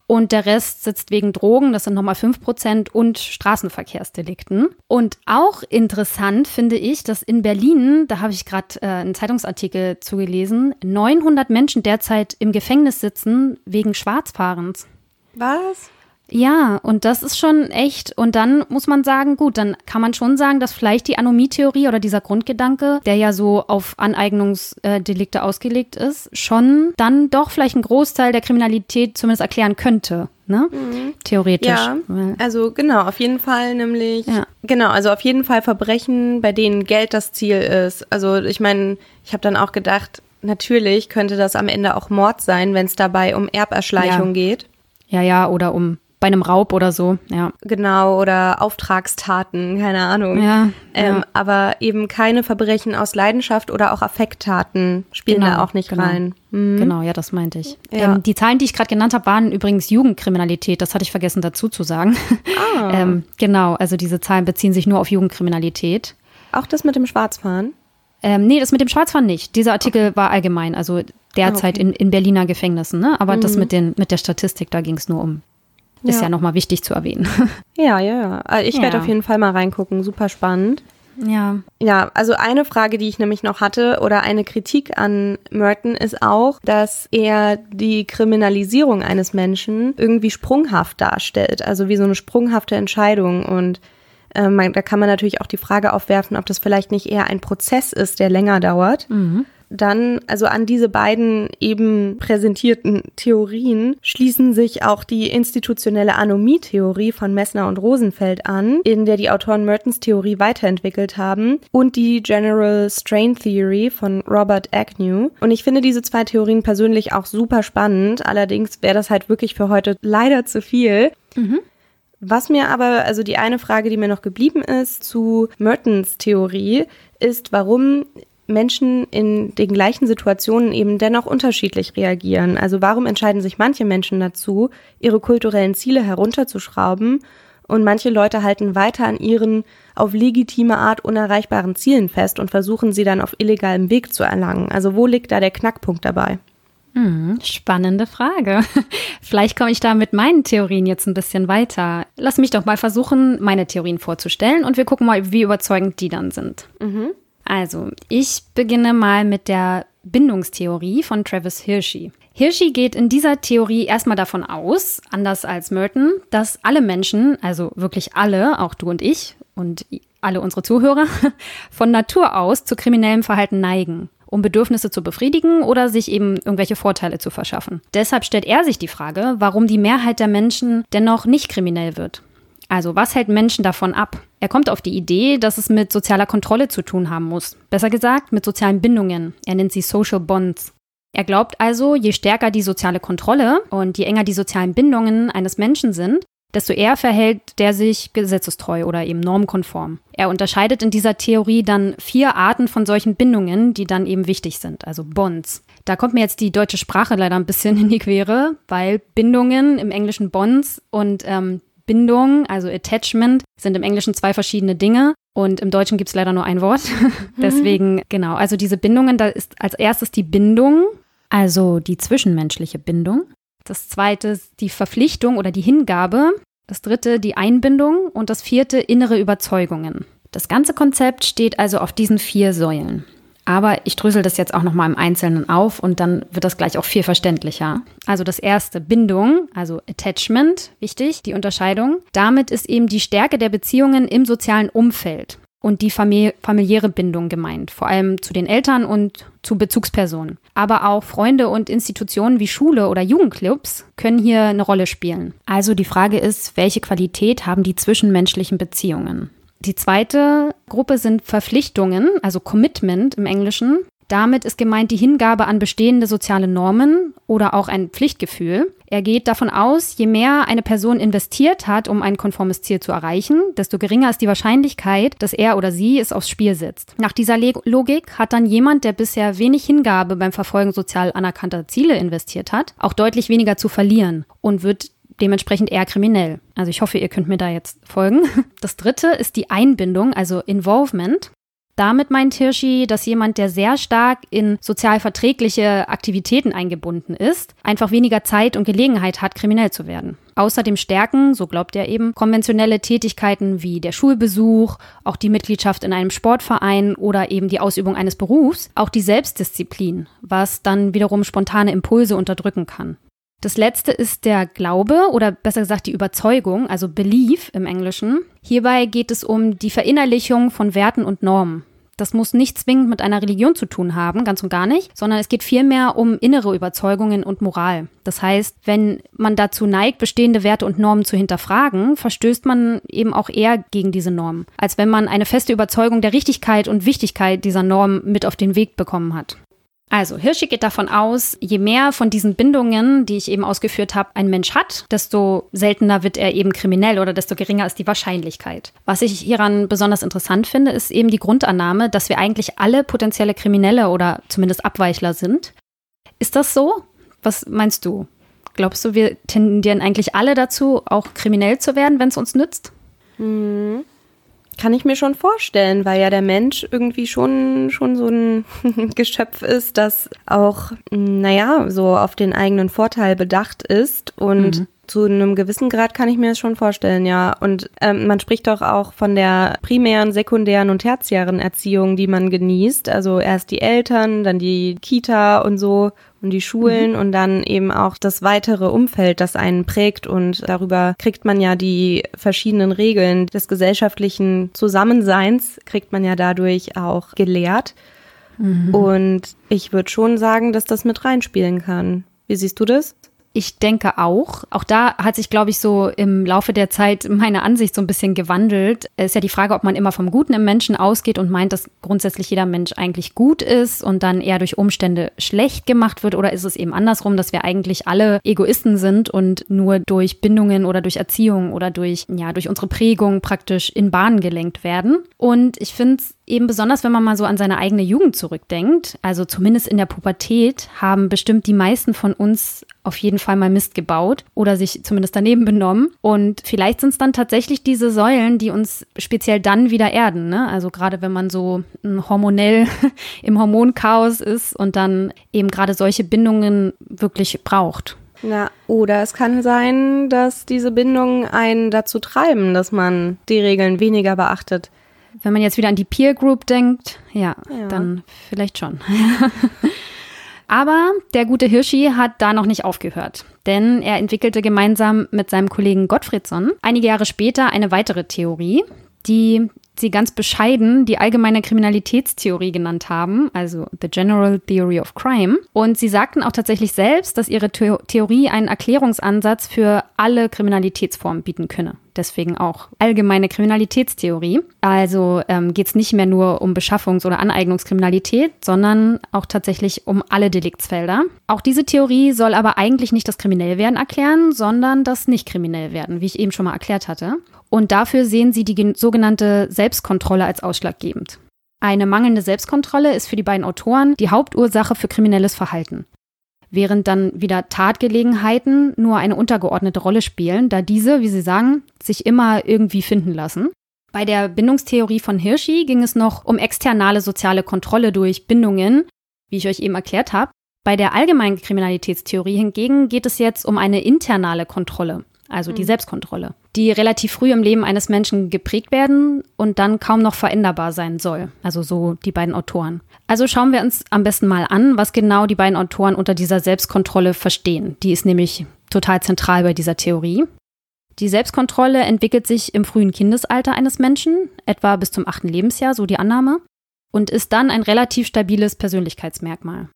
Und der Rest sitzt wegen Drogen, das sind nochmal 5 Prozent, und Straßenverkehrsdelikten. Und auch interessant finde ich, dass in Berlin, da habe ich gerade äh, einen Zeitungsartikel zugelesen, 900 Menschen derzeit im Gefängnis sitzen wegen Schwarzfahrens. Was? Ja, und das ist schon echt. Und dann muss man sagen, gut, dann kann man schon sagen, dass vielleicht die Anomie-Theorie oder dieser Grundgedanke, der ja so auf Aneignungsdelikte ausgelegt ist, schon dann doch vielleicht einen Großteil der Kriminalität zumindest erklären könnte. Ne? Mhm. Theoretisch. Ja, also genau, auf jeden Fall nämlich, ja. genau, also auf jeden Fall Verbrechen, bei denen Geld das Ziel ist. Also ich meine, ich habe dann auch gedacht, natürlich könnte das am Ende auch Mord sein, wenn es dabei um Erberschleichung ja. geht. Ja, ja, oder um bei einem Raub oder so, ja. Genau, oder Auftragstaten, keine Ahnung. Ja, ähm, ja. Aber eben keine Verbrechen aus Leidenschaft oder auch Affekttaten spielen genau, da auch nicht genau. rein. Mhm. Genau, ja, das meinte ich. Ja. Ähm, die Zahlen, die ich gerade genannt habe, waren übrigens Jugendkriminalität. Das hatte ich vergessen dazu zu sagen. Ah. ähm, genau, also diese Zahlen beziehen sich nur auf Jugendkriminalität. Auch das mit dem Schwarzfahren? Ähm, nee, das mit dem Schwarzfahren nicht. Dieser Artikel okay. war allgemein, also derzeit ah, okay. in, in Berliner Gefängnissen, ne? Aber mhm. das mit, den, mit der Statistik, da ging es nur um ist ja nochmal wichtig zu erwähnen. Ja, ja, ja. Also ich ja. werde auf jeden Fall mal reingucken. Super spannend. Ja. Ja, also eine Frage, die ich nämlich noch hatte oder eine Kritik an Merton ist auch, dass er die Kriminalisierung eines Menschen irgendwie sprunghaft darstellt, also wie so eine sprunghafte Entscheidung und äh, man, da kann man natürlich auch die Frage aufwerfen, ob das vielleicht nicht eher ein Prozess ist, der länger dauert. Mhm. Dann, also an diese beiden eben präsentierten Theorien schließen sich auch die institutionelle Anomie-Theorie von Messner und Rosenfeld an, in der die Autoren Mertens Theorie weiterentwickelt haben, und die General Strain Theory von Robert Agnew. Und ich finde diese zwei Theorien persönlich auch super spannend. Allerdings wäre das halt wirklich für heute leider zu viel. Mhm. Was mir aber, also die eine Frage, die mir noch geblieben ist zu Mertens Theorie, ist, warum Menschen in den gleichen Situationen eben dennoch unterschiedlich reagieren. Also warum entscheiden sich manche Menschen dazu, ihre kulturellen Ziele herunterzuschrauben und manche Leute halten weiter an ihren auf legitime Art unerreichbaren Zielen fest und versuchen sie dann auf illegalem Weg zu erlangen. Also wo liegt da der Knackpunkt dabei? Hm, spannende Frage. Vielleicht komme ich da mit meinen Theorien jetzt ein bisschen weiter. Lass mich doch mal versuchen, meine Theorien vorzustellen und wir gucken mal, wie überzeugend die dann sind. Mhm. Also, ich beginne mal mit der Bindungstheorie von Travis Hirschi. Hirschi geht in dieser Theorie erstmal davon aus, anders als Merton, dass alle Menschen, also wirklich alle, auch du und ich und alle unsere Zuhörer, von Natur aus zu kriminellem Verhalten neigen, um Bedürfnisse zu befriedigen oder sich eben irgendwelche Vorteile zu verschaffen. Deshalb stellt er sich die Frage, warum die Mehrheit der Menschen dennoch nicht kriminell wird. Also was hält Menschen davon ab? Er kommt auf die Idee, dass es mit sozialer Kontrolle zu tun haben muss. Besser gesagt, mit sozialen Bindungen. Er nennt sie Social Bonds. Er glaubt also, je stärker die soziale Kontrolle und je enger die sozialen Bindungen eines Menschen sind, desto eher verhält der sich gesetzestreu oder eben normkonform. Er unterscheidet in dieser Theorie dann vier Arten von solchen Bindungen, die dann eben wichtig sind, also Bonds. Da kommt mir jetzt die deutsche Sprache leider ein bisschen in die Quere, weil Bindungen im Englischen Bonds und ähm, Bindung, also Attachment, sind im Englischen zwei verschiedene Dinge. Und im Deutschen gibt es leider nur ein Wort. Deswegen, genau, also diese Bindungen, da ist als erstes die Bindung, also die zwischenmenschliche Bindung. Das zweite ist die Verpflichtung oder die Hingabe. Das dritte die Einbindung. Und das vierte innere Überzeugungen. Das ganze Konzept steht also auf diesen vier Säulen. Aber ich drösel das jetzt auch nochmal im Einzelnen auf und dann wird das gleich auch viel verständlicher. Also das erste, Bindung, also Attachment, wichtig, die Unterscheidung. Damit ist eben die Stärke der Beziehungen im sozialen Umfeld und die familiäre Bindung gemeint, vor allem zu den Eltern und zu Bezugspersonen. Aber auch Freunde und Institutionen wie Schule oder Jugendclubs können hier eine Rolle spielen. Also die Frage ist, welche Qualität haben die zwischenmenschlichen Beziehungen? Die zweite Gruppe sind Verpflichtungen, also Commitment im Englischen. Damit ist gemeint die Hingabe an bestehende soziale Normen oder auch ein Pflichtgefühl. Er geht davon aus, je mehr eine Person investiert hat, um ein konformes Ziel zu erreichen, desto geringer ist die Wahrscheinlichkeit, dass er oder sie es aufs Spiel setzt. Nach dieser Logik hat dann jemand, der bisher wenig Hingabe beim Verfolgen sozial anerkannter Ziele investiert hat, auch deutlich weniger zu verlieren und wird dementsprechend eher kriminell. Also ich hoffe, ihr könnt mir da jetzt folgen. Das dritte ist die Einbindung, also Involvement. Damit meint Hirschi, dass jemand, der sehr stark in sozial verträgliche Aktivitäten eingebunden ist, einfach weniger Zeit und Gelegenheit hat, kriminell zu werden. Außerdem stärken, so glaubt er eben, konventionelle Tätigkeiten wie der Schulbesuch, auch die Mitgliedschaft in einem Sportverein oder eben die Ausübung eines Berufs, auch die Selbstdisziplin, was dann wiederum spontane Impulse unterdrücken kann. Das letzte ist der Glaube oder besser gesagt die Überzeugung, also Belief im Englischen. Hierbei geht es um die Verinnerlichung von Werten und Normen. Das muss nicht zwingend mit einer Religion zu tun haben, ganz und gar nicht, sondern es geht vielmehr um innere Überzeugungen und Moral. Das heißt, wenn man dazu neigt, bestehende Werte und Normen zu hinterfragen, verstößt man eben auch eher gegen diese Normen, als wenn man eine feste Überzeugung der Richtigkeit und Wichtigkeit dieser Normen mit auf den Weg bekommen hat. Also, Hirschi geht davon aus, je mehr von diesen Bindungen, die ich eben ausgeführt habe, ein Mensch hat, desto seltener wird er eben kriminell oder desto geringer ist die Wahrscheinlichkeit. Was ich hieran besonders interessant finde, ist eben die Grundannahme, dass wir eigentlich alle potenzielle Kriminelle oder zumindest Abweichler sind. Ist das so? Was meinst du? Glaubst du, wir tendieren eigentlich alle dazu, auch kriminell zu werden, wenn es uns nützt? Mhm. Kann ich mir schon vorstellen, weil ja der Mensch irgendwie schon, schon so ein Geschöpf ist, das auch, naja, so auf den eigenen Vorteil bedacht ist und mhm. Zu einem gewissen Grad kann ich mir das schon vorstellen, ja. Und ähm, man spricht doch auch von der primären, sekundären und tertiären Erziehung, die man genießt. Also erst die Eltern, dann die Kita und so und die Schulen mhm. und dann eben auch das weitere Umfeld, das einen prägt und darüber kriegt man ja die verschiedenen Regeln des gesellschaftlichen Zusammenseins, kriegt man ja dadurch auch gelehrt. Mhm. Und ich würde schon sagen, dass das mit reinspielen kann. Wie siehst du das? Ich denke auch. Auch da hat sich, glaube ich, so im Laufe der Zeit meine Ansicht so ein bisschen gewandelt. Es ist ja die Frage, ob man immer vom Guten im Menschen ausgeht und meint, dass grundsätzlich jeder Mensch eigentlich gut ist und dann eher durch Umstände schlecht gemacht wird. Oder ist es eben andersrum, dass wir eigentlich alle Egoisten sind und nur durch Bindungen oder durch Erziehung oder durch, ja, durch unsere Prägung praktisch in Bahnen gelenkt werden. Und ich finde es Eben besonders, wenn man mal so an seine eigene Jugend zurückdenkt, also zumindest in der Pubertät, haben bestimmt die meisten von uns auf jeden Fall mal Mist gebaut oder sich zumindest daneben benommen. Und vielleicht sind es dann tatsächlich diese Säulen, die uns speziell dann wieder erden. Ne? Also gerade wenn man so hormonell im Hormonchaos ist und dann eben gerade solche Bindungen wirklich braucht. Ja, oder es kann sein, dass diese Bindungen einen dazu treiben, dass man die Regeln weniger beachtet. Wenn man jetzt wieder an die Peer Group denkt, ja, ja. dann vielleicht schon. Aber der gute Hirschi hat da noch nicht aufgehört, denn er entwickelte gemeinsam mit seinem Kollegen Gottfriedson einige Jahre später eine weitere Theorie, die sie ganz bescheiden die allgemeine Kriminalitätstheorie genannt haben, also The General Theory of Crime. Und sie sagten auch tatsächlich selbst, dass ihre The Theorie einen Erklärungsansatz für alle Kriminalitätsformen bieten könne. Deswegen auch allgemeine Kriminalitätstheorie. Also ähm, geht es nicht mehr nur um Beschaffungs- oder Aneignungskriminalität, sondern auch tatsächlich um alle Deliktsfelder. Auch diese Theorie soll aber eigentlich nicht das Kriminellwerden erklären, sondern das Nicht-Kriminellwerden, wie ich eben schon mal erklärt hatte. Und dafür sehen sie die sogenannte Selbstkontrolle als ausschlaggebend. Eine mangelnde Selbstkontrolle ist für die beiden Autoren die Hauptursache für kriminelles Verhalten. Während dann wieder Tatgelegenheiten nur eine untergeordnete Rolle spielen, da diese, wie sie sagen, sich immer irgendwie finden lassen. Bei der Bindungstheorie von Hirschi ging es noch um externe soziale Kontrolle durch Bindungen, wie ich euch eben erklärt habe. Bei der allgemeinen Kriminalitätstheorie hingegen geht es jetzt um eine internale Kontrolle also die mhm. Selbstkontrolle, die relativ früh im Leben eines Menschen geprägt werden und dann kaum noch veränderbar sein soll. Also so die beiden Autoren. Also schauen wir uns am besten mal an, was genau die beiden Autoren unter dieser Selbstkontrolle verstehen. Die ist nämlich total zentral bei dieser Theorie. Die Selbstkontrolle entwickelt sich im frühen Kindesalter eines Menschen, etwa bis zum achten Lebensjahr, so die Annahme, und ist dann ein relativ stabiles Persönlichkeitsmerkmal.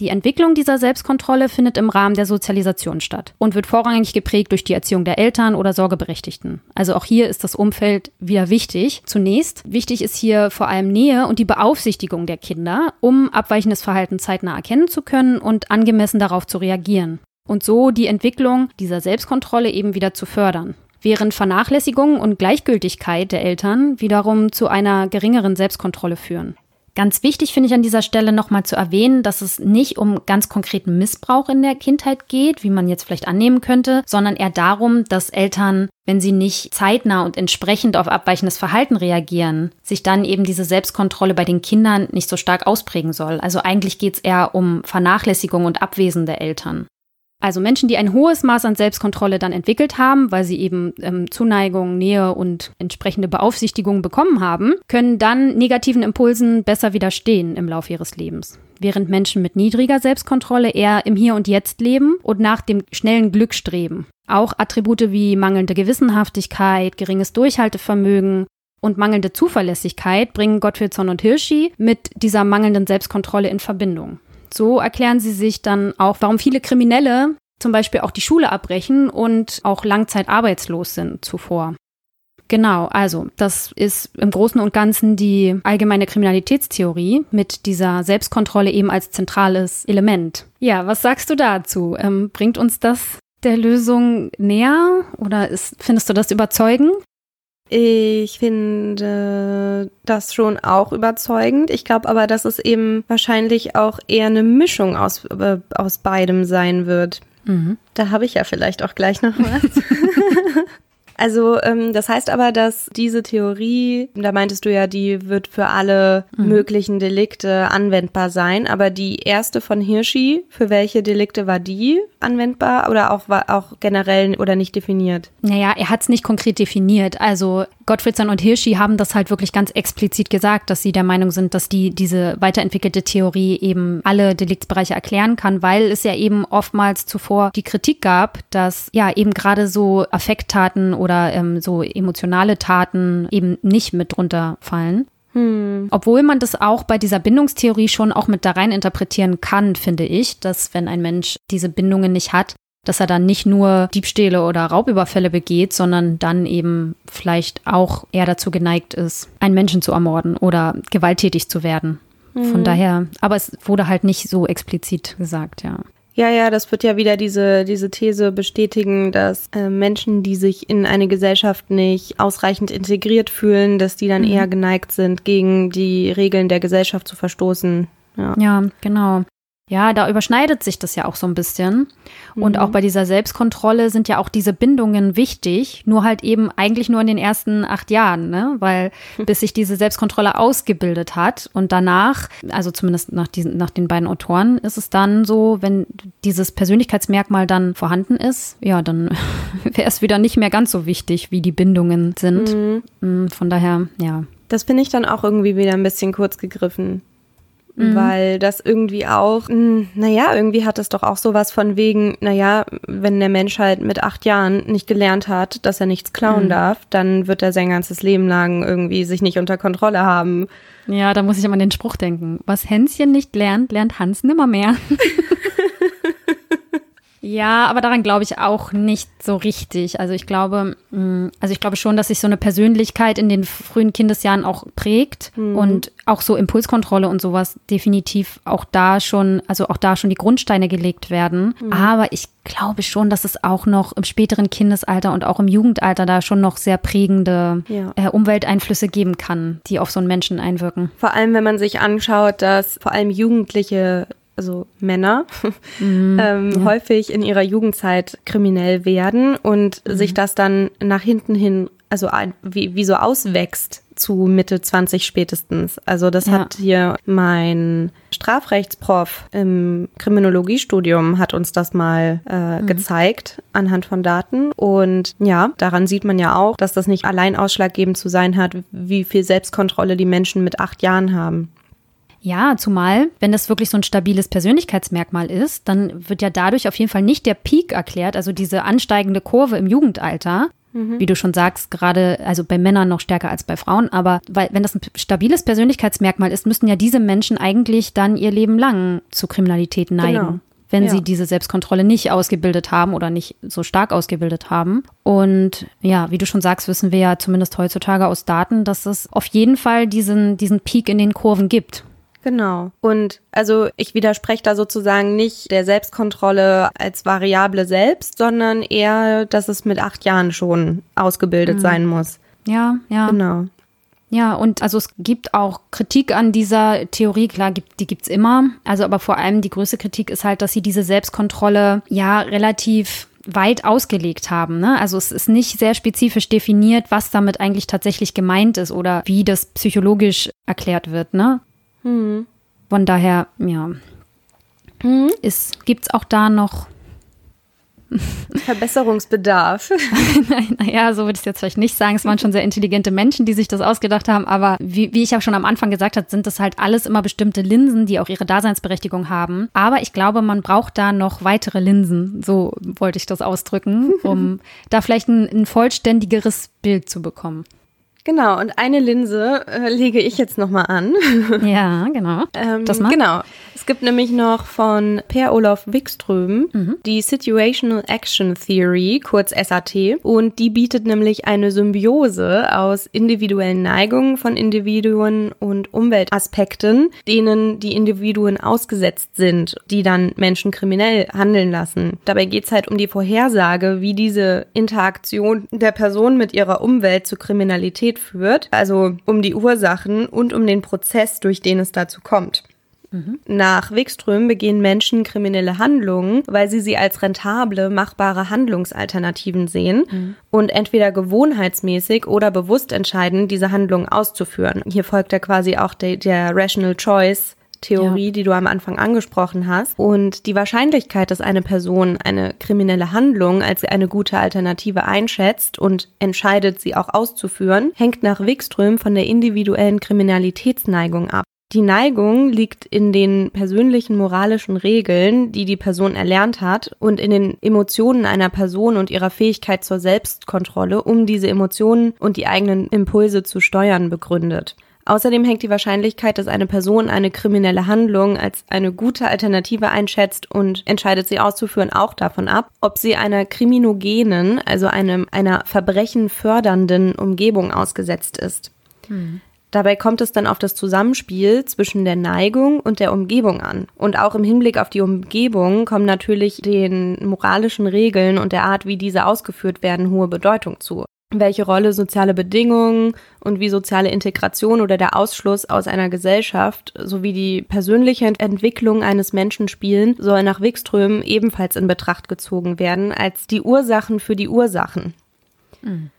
Die Entwicklung dieser Selbstkontrolle findet im Rahmen der Sozialisation statt und wird vorrangig geprägt durch die Erziehung der Eltern oder Sorgeberechtigten. Also auch hier ist das Umfeld wieder wichtig. Zunächst, wichtig ist hier vor allem Nähe und die Beaufsichtigung der Kinder, um abweichendes Verhalten zeitnah erkennen zu können und angemessen darauf zu reagieren. Und so die Entwicklung dieser Selbstkontrolle eben wieder zu fördern während Vernachlässigung und Gleichgültigkeit der Eltern wiederum zu einer geringeren Selbstkontrolle führen. Ganz wichtig finde ich an dieser Stelle nochmal zu erwähnen, dass es nicht um ganz konkreten Missbrauch in der Kindheit geht, wie man jetzt vielleicht annehmen könnte, sondern eher darum, dass Eltern, wenn sie nicht zeitnah und entsprechend auf abweichendes Verhalten reagieren, sich dann eben diese Selbstkontrolle bei den Kindern nicht so stark ausprägen soll. Also eigentlich geht es eher um Vernachlässigung und Abwesen der Eltern. Also Menschen, die ein hohes Maß an Selbstkontrolle dann entwickelt haben, weil sie eben ähm, Zuneigung, Nähe und entsprechende Beaufsichtigung bekommen haben, können dann negativen Impulsen besser widerstehen im Laufe ihres Lebens. Während Menschen mit niedriger Selbstkontrolle eher im Hier und Jetzt leben und nach dem schnellen Glück streben. Auch Attribute wie mangelnde Gewissenhaftigkeit, geringes Durchhaltevermögen und mangelnde Zuverlässigkeit bringen Gottfriedson und Hirschi mit dieser mangelnden Selbstkontrolle in Verbindung. So erklären sie sich dann auch, warum viele Kriminelle zum Beispiel auch die Schule abbrechen und auch langzeit arbeitslos sind zuvor. Genau, also das ist im Großen und Ganzen die allgemeine Kriminalitätstheorie mit dieser Selbstkontrolle eben als zentrales Element. Ja, was sagst du dazu? Ähm, bringt uns das der Lösung näher oder ist, findest du das überzeugend? Ich finde das schon auch überzeugend. Ich glaube aber, dass es eben wahrscheinlich auch eher eine Mischung aus, äh, aus beidem sein wird. Mhm. Da habe ich ja vielleicht auch gleich noch was. Also ähm, das heißt aber, dass diese Theorie, da meintest du ja, die wird für alle mhm. möglichen Delikte anwendbar sein, aber die erste von Hirschi, für welche Delikte war die anwendbar oder auch war auch generell oder nicht definiert? Naja, er hat es nicht konkret definiert. Also Gottfriedson und Hirschi haben das halt wirklich ganz explizit gesagt, dass sie der Meinung sind, dass die diese weiterentwickelte Theorie eben alle Deliktsbereiche erklären kann, weil es ja eben oftmals zuvor die Kritik gab, dass ja eben gerade so Affekttaten oder ähm, so emotionale Taten eben nicht mit drunter fallen. Hm. Obwohl man das auch bei dieser Bindungstheorie schon auch mit da rein interpretieren kann, finde ich, dass wenn ein Mensch diese Bindungen nicht hat, dass er dann nicht nur Diebstähle oder Raubüberfälle begeht, sondern dann eben vielleicht auch eher dazu geneigt ist, einen Menschen zu ermorden oder gewalttätig zu werden. Von hm. daher, aber es wurde halt nicht so explizit gesagt, ja. Ja, ja, das wird ja wieder diese, diese These bestätigen, dass äh, Menschen, die sich in eine Gesellschaft nicht ausreichend integriert fühlen, dass die dann mhm. eher geneigt sind, gegen die Regeln der Gesellschaft zu verstoßen. Ja, ja genau. Ja, da überschneidet sich das ja auch so ein bisschen. Und mhm. auch bei dieser Selbstkontrolle sind ja auch diese Bindungen wichtig, nur halt eben eigentlich nur in den ersten acht Jahren, ne? Weil hm. bis sich diese Selbstkontrolle ausgebildet hat und danach, also zumindest nach diesen, nach den beiden Autoren, ist es dann so, wenn dieses Persönlichkeitsmerkmal dann vorhanden ist, ja, dann wäre es wieder nicht mehr ganz so wichtig, wie die Bindungen sind. Mhm. Hm, von daher, ja. Das finde ich dann auch irgendwie wieder ein bisschen kurz gegriffen. Mhm. Weil das irgendwie auch, naja, irgendwie hat es doch auch sowas von wegen, naja, wenn der Mensch halt mit acht Jahren nicht gelernt hat, dass er nichts klauen mhm. darf, dann wird er sein ganzes Leben lang irgendwie sich nicht unter Kontrolle haben. Ja, da muss ich immer an den Spruch denken. Was Hänschen nicht lernt, lernt Hans nimmer mehr. Ja, aber daran glaube ich auch nicht so richtig. Also ich glaube, mm, also ich glaube schon, dass sich so eine Persönlichkeit in den frühen Kindesjahren auch prägt mhm. und auch so Impulskontrolle und sowas definitiv auch da schon, also auch da schon die Grundsteine gelegt werden. Mhm. Aber ich glaube schon, dass es auch noch im späteren Kindesalter und auch im Jugendalter da schon noch sehr prägende ja. äh, Umwelteinflüsse geben kann, die auf so einen Menschen einwirken. Vor allem, wenn man sich anschaut, dass vor allem Jugendliche also Männer, mhm, ähm, ja. häufig in ihrer Jugendzeit kriminell werden und mhm. sich das dann nach hinten hin, also wie, wie so auswächst zu Mitte 20 spätestens. Also das ja. hat hier mein Strafrechtsprof im Kriminologiestudium hat uns das mal äh, mhm. gezeigt anhand von Daten. Und ja, daran sieht man ja auch, dass das nicht allein ausschlaggebend zu sein hat, wie viel Selbstkontrolle die Menschen mit acht Jahren haben. Ja, zumal, wenn das wirklich so ein stabiles Persönlichkeitsmerkmal ist, dann wird ja dadurch auf jeden Fall nicht der Peak erklärt, also diese ansteigende Kurve im Jugendalter. Mhm. Wie du schon sagst, gerade, also bei Männern noch stärker als bei Frauen, aber weil, wenn das ein stabiles Persönlichkeitsmerkmal ist, müssten ja diese Menschen eigentlich dann ihr Leben lang zu Kriminalität neigen. Genau wenn ja. sie diese Selbstkontrolle nicht ausgebildet haben oder nicht so stark ausgebildet haben. Und ja, wie du schon sagst, wissen wir ja zumindest heutzutage aus Daten, dass es auf jeden Fall diesen, diesen Peak in den Kurven gibt. Genau. Und also ich widerspreche da sozusagen nicht der Selbstkontrolle als Variable selbst, sondern eher, dass es mit acht Jahren schon ausgebildet mhm. sein muss. Ja, ja. Genau. Ja, und also es gibt auch Kritik an dieser Theorie, klar, gibt, die gibt's immer. Also aber vor allem die größte Kritik ist halt, dass sie diese Selbstkontrolle ja relativ weit ausgelegt haben. Ne? Also es ist nicht sehr spezifisch definiert, was damit eigentlich tatsächlich gemeint ist oder wie das psychologisch erklärt wird. Ne? Mhm. Von daher, ja, mhm. gibt es auch da noch Verbesserungsbedarf. naja, so würde ich es jetzt vielleicht nicht sagen. Es waren schon sehr intelligente Menschen, die sich das ausgedacht haben. Aber wie, wie ich auch schon am Anfang gesagt habe, sind das halt alles immer bestimmte Linsen, die auch ihre Daseinsberechtigung haben. Aber ich glaube, man braucht da noch weitere Linsen. So wollte ich das ausdrücken, um da vielleicht ein, ein vollständigeres Bild zu bekommen. Genau, und eine Linse äh, lege ich jetzt nochmal an. Ja, genau. ähm, das mal. Genau. Es gibt nämlich noch von Per Olaf Wikström mhm. die Situational Action Theory, kurz SAT, und die bietet nämlich eine Symbiose aus individuellen Neigungen von Individuen und Umweltaspekten, denen die Individuen ausgesetzt sind, die dann Menschen kriminell handeln lassen. Dabei geht es halt um die Vorhersage, wie diese Interaktion der Person mit ihrer Umwelt zu Kriminalität führt, also um die Ursachen und um den Prozess, durch den es dazu kommt. Nach Wikström begehen Menschen kriminelle Handlungen, weil sie sie als rentable, machbare Handlungsalternativen sehen mhm. und entweder gewohnheitsmäßig oder bewusst entscheiden, diese Handlungen auszuführen. Hier folgt ja quasi auch der, der Rational Choice Theorie, ja. die du am Anfang angesprochen hast. Und die Wahrscheinlichkeit, dass eine Person eine kriminelle Handlung als eine gute Alternative einschätzt und entscheidet, sie auch auszuführen, hängt nach Wikström von der individuellen Kriminalitätsneigung ab. Die Neigung liegt in den persönlichen moralischen Regeln, die die Person erlernt hat und in den Emotionen einer Person und ihrer Fähigkeit zur Selbstkontrolle, um diese Emotionen und die eigenen Impulse zu steuern, begründet. Außerdem hängt die Wahrscheinlichkeit, dass eine Person eine kriminelle Handlung als eine gute Alternative einschätzt und entscheidet, sie auszuführen, auch davon ab, ob sie einer kriminogenen, also einem, einer Verbrechen fördernden Umgebung ausgesetzt ist. Hm. Dabei kommt es dann auf das Zusammenspiel zwischen der Neigung und der Umgebung an. Und auch im Hinblick auf die Umgebung kommen natürlich den moralischen Regeln und der Art, wie diese ausgeführt werden, hohe Bedeutung zu welche Rolle soziale Bedingungen und wie soziale Integration oder der Ausschluss aus einer Gesellschaft sowie die persönliche Entwicklung eines Menschen spielen, soll nach Wikström ebenfalls in Betracht gezogen werden als die Ursachen für die Ursachen. Mhm.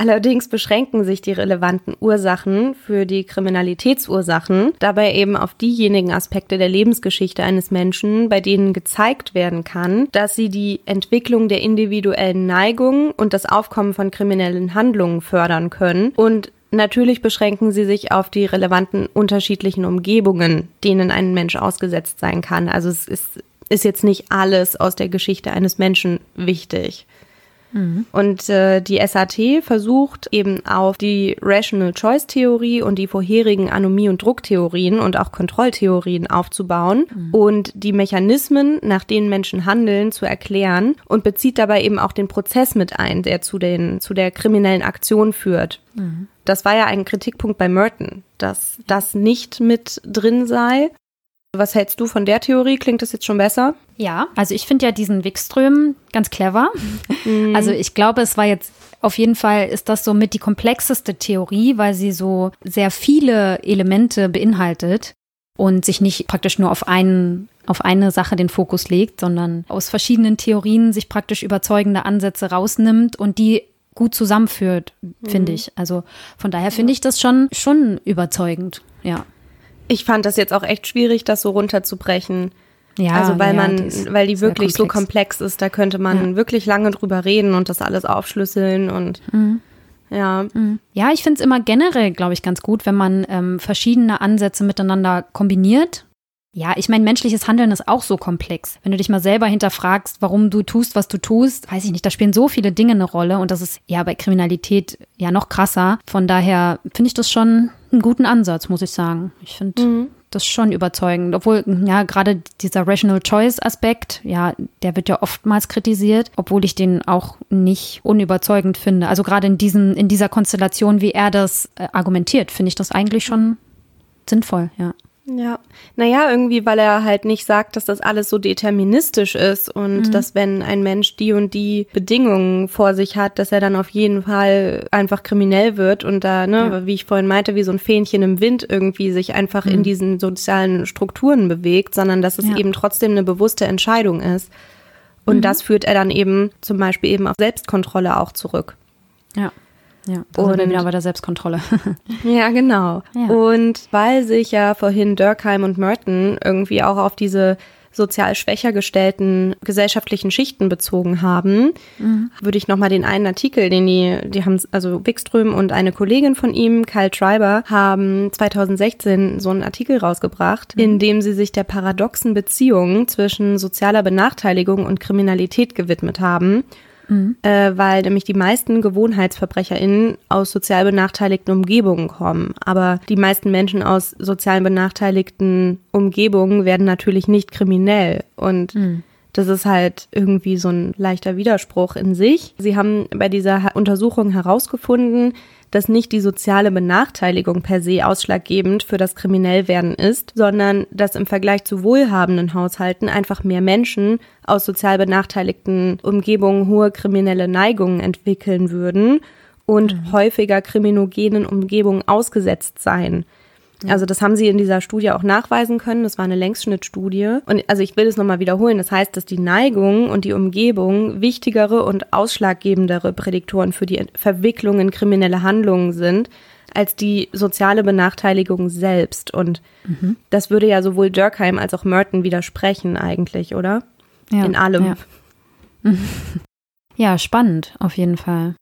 Allerdings beschränken sich die relevanten Ursachen für die Kriminalitätsursachen dabei eben auf diejenigen Aspekte der Lebensgeschichte eines Menschen, bei denen gezeigt werden kann, dass sie die Entwicklung der individuellen Neigungen und das Aufkommen von kriminellen Handlungen fördern können und Natürlich beschränken sie sich auf die relevanten unterschiedlichen Umgebungen, denen ein Mensch ausgesetzt sein kann. Also es ist, ist jetzt nicht alles aus der Geschichte eines Menschen wichtig. Mhm. Und äh, die SAT versucht eben auf die Rational Choice Theorie und die vorherigen Anomie- und Drucktheorien und auch Kontrolltheorien aufzubauen mhm. und die Mechanismen, nach denen Menschen handeln, zu erklären und bezieht dabei eben auch den Prozess mit ein, der zu, den, zu der kriminellen Aktion führt. Mhm. Das war ja ein Kritikpunkt bei Merton, dass das nicht mit drin sei. Was hältst du von der Theorie? Klingt das jetzt schon besser? Ja, also ich finde ja diesen Wikström ganz clever. Mhm. Also ich glaube, es war jetzt auf jeden Fall ist das so mit die komplexeste Theorie, weil sie so sehr viele Elemente beinhaltet und sich nicht praktisch nur auf einen auf eine Sache den Fokus legt, sondern aus verschiedenen Theorien sich praktisch überzeugende Ansätze rausnimmt und die gut zusammenführt, finde mhm. ich. Also von daher finde ich das schon schon überzeugend, ja. Ich fand das jetzt auch echt schwierig, das so runterzubrechen. Ja, also weil ja, man, die weil die wirklich komplex. so komplex ist, da könnte man ja. wirklich lange drüber reden und das alles aufschlüsseln und mhm. ja. Mhm. Ja, ich finde es immer generell, glaube ich, ganz gut, wenn man ähm, verschiedene Ansätze miteinander kombiniert. Ja, ich meine, menschliches Handeln ist auch so komplex. Wenn du dich mal selber hinterfragst, warum du tust, was du tust, weiß ich nicht, da spielen so viele Dinge eine Rolle und das ist ja bei Kriminalität ja noch krasser. Von daher finde ich das schon einen guten Ansatz, muss ich sagen. Ich finde mhm. das schon überzeugend. Obwohl, ja, gerade dieser Rational Choice Aspekt, ja, der wird ja oftmals kritisiert, obwohl ich den auch nicht unüberzeugend finde. Also gerade in diesem, in dieser Konstellation, wie er das äh, argumentiert, finde ich das eigentlich schon sinnvoll, ja. Ja, naja, irgendwie, weil er halt nicht sagt, dass das alles so deterministisch ist und mhm. dass wenn ein Mensch die und die Bedingungen vor sich hat, dass er dann auf jeden Fall einfach kriminell wird und da, ne, ja. wie ich vorhin meinte, wie so ein Fähnchen im Wind irgendwie sich einfach mhm. in diesen sozialen Strukturen bewegt, sondern dass es ja. eben trotzdem eine bewusste Entscheidung ist. Und mhm. das führt er dann eben zum Beispiel eben auf Selbstkontrolle auch zurück. Ja. Ja, da und, sind wir wieder bei der Selbstkontrolle. ja, genau. Ja. Und weil sich ja vorhin Durkheim und Merton irgendwie auch auf diese sozial schwächer gestellten gesellschaftlichen Schichten bezogen haben, mhm. würde ich nochmal den einen Artikel, den die, die haben, also Wikström und eine Kollegin von ihm, Kyle Schreiber, haben 2016 so einen Artikel rausgebracht, mhm. in dem sie sich der paradoxen Beziehung zwischen sozialer Benachteiligung und Kriminalität gewidmet haben mhm. äh, weil nämlich die meisten GewohnheitsverbrecherInnen aus sozial benachteiligten Umgebungen kommen. Aber die meisten Menschen aus sozial benachteiligten Umgebungen werden natürlich nicht kriminell. Und mhm. Das ist halt irgendwie so ein leichter Widerspruch in sich. Sie haben bei dieser Untersuchung herausgefunden, dass nicht die soziale Benachteiligung per se ausschlaggebend für das Kriminellwerden ist, sondern dass im Vergleich zu wohlhabenden Haushalten einfach mehr Menschen aus sozial benachteiligten Umgebungen hohe kriminelle Neigungen entwickeln würden und mhm. häufiger kriminogenen Umgebungen ausgesetzt seien. Also das haben sie in dieser Studie auch nachweisen können. Das war eine Längsschnittstudie. Und also ich will es nochmal wiederholen. Das heißt, dass die Neigung und die Umgebung wichtigere und ausschlaggebendere Prädiktoren für die Verwicklung in kriminelle Handlungen sind als die soziale Benachteiligung selbst. Und mhm. das würde ja sowohl Durkheim als auch Merton widersprechen eigentlich, oder? Ja, in allem. Ja. ja, spannend, auf jeden Fall.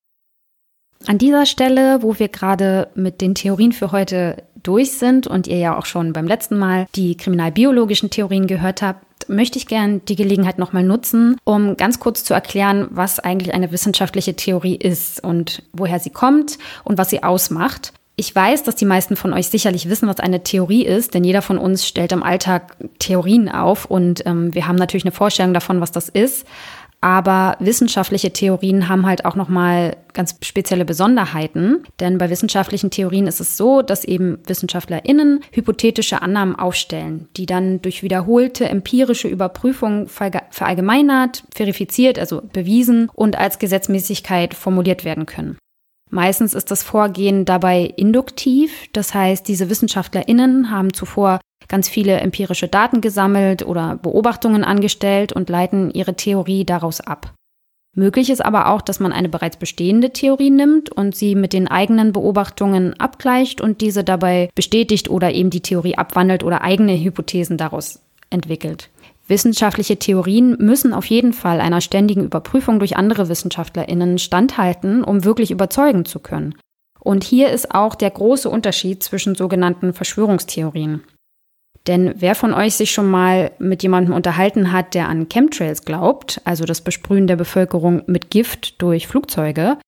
An dieser Stelle, wo wir gerade mit den Theorien für heute durch sind und ihr ja auch schon beim letzten Mal die kriminalbiologischen Theorien gehört habt, möchte ich gerne die Gelegenheit nochmal nutzen, um ganz kurz zu erklären, was eigentlich eine wissenschaftliche Theorie ist und woher sie kommt und was sie ausmacht. Ich weiß, dass die meisten von euch sicherlich wissen, was eine Theorie ist, denn jeder von uns stellt im Alltag Theorien auf und ähm, wir haben natürlich eine Vorstellung davon, was das ist. Aber wissenschaftliche Theorien haben halt auch nochmal ganz spezielle Besonderheiten. Denn bei wissenschaftlichen Theorien ist es so, dass eben WissenschaftlerInnen hypothetische Annahmen aufstellen, die dann durch wiederholte empirische Überprüfung verallgemeinert, verifiziert, also bewiesen und als Gesetzmäßigkeit formuliert werden können. Meistens ist das Vorgehen dabei induktiv, das heißt, diese Wissenschaftlerinnen haben zuvor ganz viele empirische Daten gesammelt oder Beobachtungen angestellt und leiten ihre Theorie daraus ab. Möglich ist aber auch, dass man eine bereits bestehende Theorie nimmt und sie mit den eigenen Beobachtungen abgleicht und diese dabei bestätigt oder eben die Theorie abwandelt oder eigene Hypothesen daraus entwickelt. Wissenschaftliche Theorien müssen auf jeden Fall einer ständigen Überprüfung durch andere Wissenschaftlerinnen standhalten, um wirklich überzeugen zu können. Und hier ist auch der große Unterschied zwischen sogenannten Verschwörungstheorien. Denn wer von euch sich schon mal mit jemandem unterhalten hat, der an Chemtrails glaubt, also das Besprühen der Bevölkerung mit Gift durch Flugzeuge,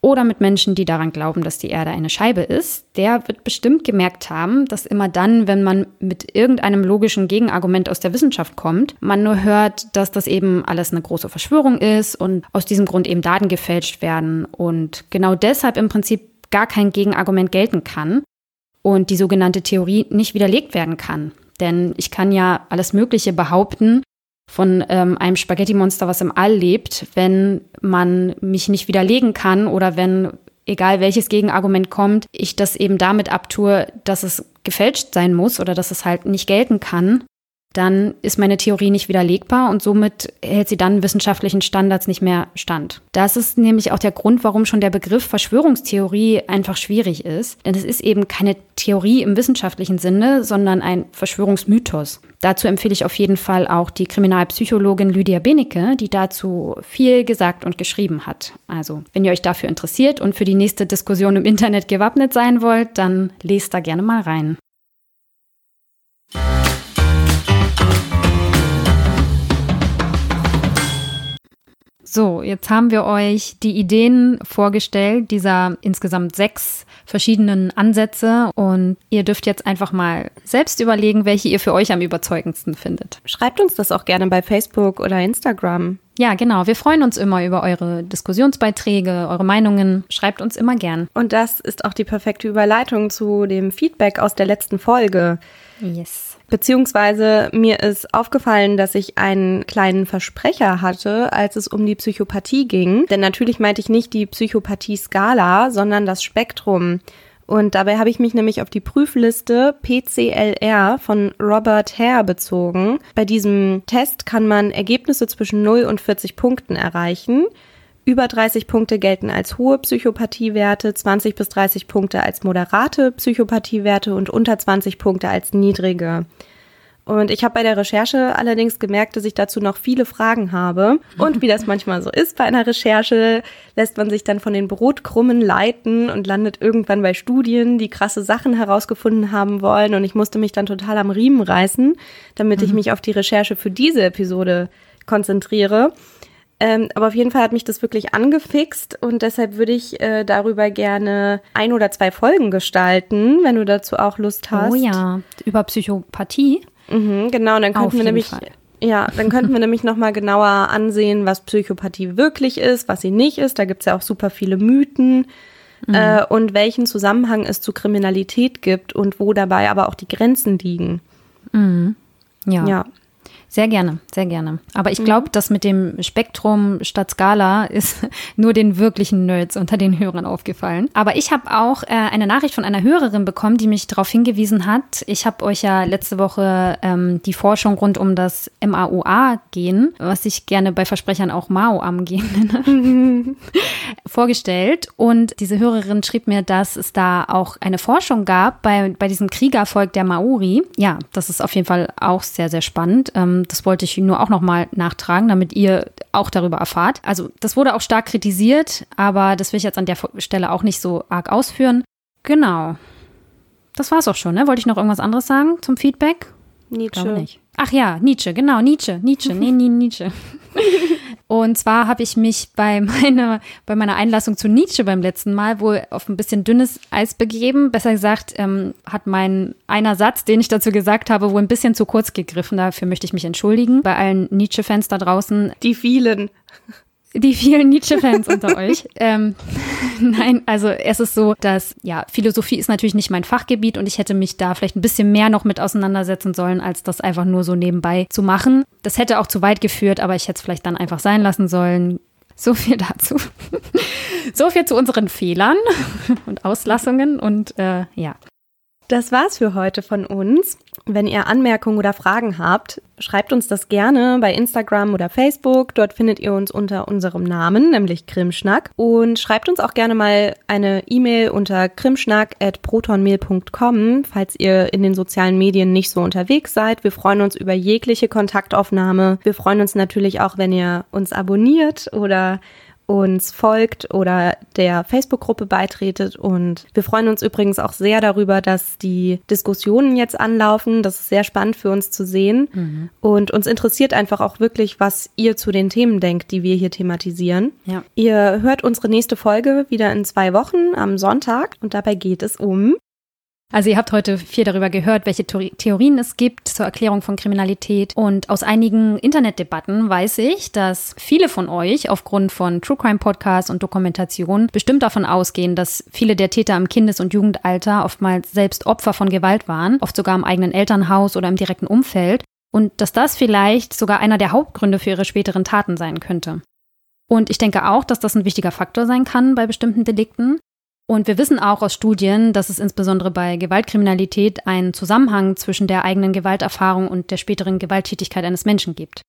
oder mit Menschen, die daran glauben, dass die Erde eine Scheibe ist, der wird bestimmt gemerkt haben, dass immer dann, wenn man mit irgendeinem logischen Gegenargument aus der Wissenschaft kommt, man nur hört, dass das eben alles eine große Verschwörung ist und aus diesem Grund eben Daten gefälscht werden und genau deshalb im Prinzip gar kein Gegenargument gelten kann und die sogenannte Theorie nicht widerlegt werden kann. Denn ich kann ja alles Mögliche behaupten von ähm, einem Spaghetti-Monster, was im All lebt, wenn man mich nicht widerlegen kann oder wenn, egal welches Gegenargument kommt, ich das eben damit abtue, dass es gefälscht sein muss oder dass es halt nicht gelten kann, dann ist meine Theorie nicht widerlegbar und somit hält sie dann wissenschaftlichen Standards nicht mehr stand. Das ist nämlich auch der Grund, warum schon der Begriff Verschwörungstheorie einfach schwierig ist, denn es ist eben keine Theorie im wissenschaftlichen Sinne, sondern ein Verschwörungsmythos. Dazu empfehle ich auf jeden Fall auch die Kriminalpsychologin Lydia Benecke, die dazu viel gesagt und geschrieben hat. Also, wenn ihr euch dafür interessiert und für die nächste Diskussion im Internet gewappnet sein wollt, dann lest da gerne mal rein. So, jetzt haben wir euch die Ideen vorgestellt, dieser insgesamt sechs verschiedenen Ansätze und ihr dürft jetzt einfach mal selbst überlegen, welche ihr für euch am überzeugendsten findet. Schreibt uns das auch gerne bei Facebook oder Instagram. Ja, genau. Wir freuen uns immer über eure Diskussionsbeiträge, eure Meinungen. Schreibt uns immer gern. Und das ist auch die perfekte Überleitung zu dem Feedback aus der letzten Folge. Yes. Beziehungsweise mir ist aufgefallen, dass ich einen kleinen Versprecher hatte, als es um die Psychopathie ging. Denn natürlich meinte ich nicht die Psychopathie-Skala, sondern das Spektrum. Und dabei habe ich mich nämlich auf die Prüfliste PCLR von Robert Hare bezogen. Bei diesem Test kann man Ergebnisse zwischen 0 und 40 Punkten erreichen. Über 30 Punkte gelten als hohe Psychopathiewerte, 20 bis 30 Punkte als moderate Psychopathiewerte und unter 20 Punkte als niedrige. Und ich habe bei der Recherche allerdings gemerkt, dass ich dazu noch viele Fragen habe. Und wie das manchmal so ist bei einer Recherche, lässt man sich dann von den Brotkrummen leiten und landet irgendwann bei Studien, die krasse Sachen herausgefunden haben wollen. Und ich musste mich dann total am Riemen reißen, damit mhm. ich mich auf die Recherche für diese Episode konzentriere. Ähm, aber auf jeden Fall hat mich das wirklich angefixt und deshalb würde ich äh, darüber gerne ein oder zwei Folgen gestalten, wenn du dazu auch Lust hast. Oh ja, über Psychopathie. Mhm, genau, dann könnten wir nämlich Fall. Ja, dann könnten wir nämlich nochmal genauer ansehen, was Psychopathie wirklich ist, was sie nicht ist. Da gibt's ja auch super viele Mythen. Mhm. Äh, und welchen Zusammenhang es zu Kriminalität gibt und wo dabei aber auch die Grenzen liegen. Mhm. Ja. ja. Sehr gerne, sehr gerne. Aber ich glaube, mhm. das mit dem Spektrum statt Skala ist nur den wirklichen Nerds unter den Hörern aufgefallen. Aber ich habe auch äh, eine Nachricht von einer Hörerin bekommen, die mich darauf hingewiesen hat. Ich habe euch ja letzte Woche ähm, die Forschung rund um das MAUA-Gen, was ich gerne bei Versprechern auch Mao-Am-Gen nenne, vorgestellt. Und diese Hörerin schrieb mir, dass es da auch eine Forschung gab bei, bei diesem Kriegervolk der Maori. Ja, das ist auf jeden Fall auch sehr, sehr spannend. Ähm, das wollte ich nur auch nochmal nachtragen, damit ihr auch darüber erfahrt. Also das wurde auch stark kritisiert, aber das will ich jetzt an der Stelle auch nicht so arg ausführen. Genau. Das war's auch schon, ne? Wollte ich noch irgendwas anderes sagen zum Feedback? Nietzsche. Ach ja, Nietzsche, genau, Nietzsche, Nietzsche, nee, nee, Nietzsche. Und zwar habe ich mich bei meiner, bei meiner Einlassung zu Nietzsche beim letzten Mal wohl auf ein bisschen dünnes Eis begeben. Besser gesagt, ähm, hat mein einer Satz, den ich dazu gesagt habe, wohl ein bisschen zu kurz gegriffen. Dafür möchte ich mich entschuldigen bei allen Nietzsche-Fans da draußen. Die vielen die vielen Nietzsche-Fans unter euch. Ähm, nein, also es ist so, dass ja, Philosophie ist natürlich nicht mein Fachgebiet und ich hätte mich da vielleicht ein bisschen mehr noch mit auseinandersetzen sollen, als das einfach nur so nebenbei zu machen. Das hätte auch zu weit geführt, aber ich hätte es vielleicht dann einfach sein lassen sollen. So viel dazu. so viel zu unseren Fehlern und Auslassungen und äh, ja. Das war's für heute von uns. Wenn ihr Anmerkungen oder Fragen habt, schreibt uns das gerne bei Instagram oder Facebook. Dort findet ihr uns unter unserem Namen, nämlich Krimschnack. Und schreibt uns auch gerne mal eine E-Mail unter krimschnack.protonmail.com, falls ihr in den sozialen Medien nicht so unterwegs seid. Wir freuen uns über jegliche Kontaktaufnahme. Wir freuen uns natürlich auch, wenn ihr uns abonniert oder uns folgt oder der Facebook-Gruppe beitretet. Und wir freuen uns übrigens auch sehr darüber, dass die Diskussionen jetzt anlaufen. Das ist sehr spannend für uns zu sehen. Mhm. Und uns interessiert einfach auch wirklich, was ihr zu den Themen denkt, die wir hier thematisieren. Ja. Ihr hört unsere nächste Folge wieder in zwei Wochen am Sonntag. Und dabei geht es um also ihr habt heute viel darüber gehört, welche Theorien es gibt zur Erklärung von Kriminalität. Und aus einigen Internetdebatten weiß ich, dass viele von euch aufgrund von True Crime Podcasts und Dokumentationen bestimmt davon ausgehen, dass viele der Täter im Kindes- und Jugendalter oftmals selbst Opfer von Gewalt waren, oft sogar im eigenen Elternhaus oder im direkten Umfeld. Und dass das vielleicht sogar einer der Hauptgründe für ihre späteren Taten sein könnte. Und ich denke auch, dass das ein wichtiger Faktor sein kann bei bestimmten Delikten. Und wir wissen auch aus Studien, dass es insbesondere bei Gewaltkriminalität einen Zusammenhang zwischen der eigenen Gewalterfahrung und der späteren Gewalttätigkeit eines Menschen gibt.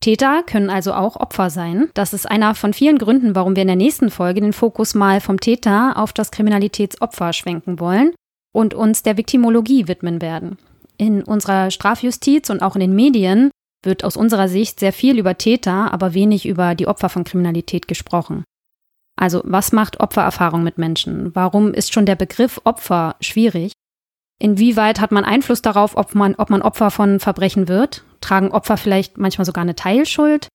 Täter können also auch Opfer sein. Das ist einer von vielen Gründen, warum wir in der nächsten Folge den Fokus mal vom Täter auf das Kriminalitätsopfer schwenken wollen und uns der Viktimologie widmen werden. In unserer Strafjustiz und auch in den Medien wird aus unserer Sicht sehr viel über Täter, aber wenig über die Opfer von Kriminalität gesprochen. Also was macht Opfererfahrung mit Menschen? Warum ist schon der Begriff Opfer schwierig? Inwieweit hat man Einfluss darauf, ob man, ob man Opfer von Verbrechen wird? Tragen Opfer vielleicht manchmal sogar eine Teilschuld?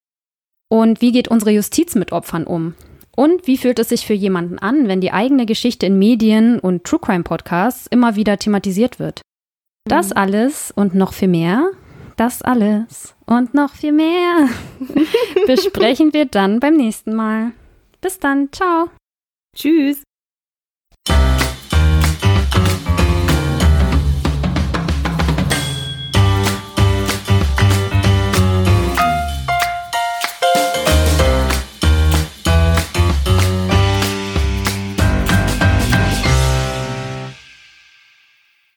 Und wie geht unsere Justiz mit Opfern um? Und wie fühlt es sich für jemanden an, wenn die eigene Geschichte in Medien und True Crime Podcasts immer wieder thematisiert wird? Das mhm. alles und noch viel mehr, das alles und noch viel mehr besprechen wir dann beim nächsten Mal. Bis dann. Ciao. Tschüss.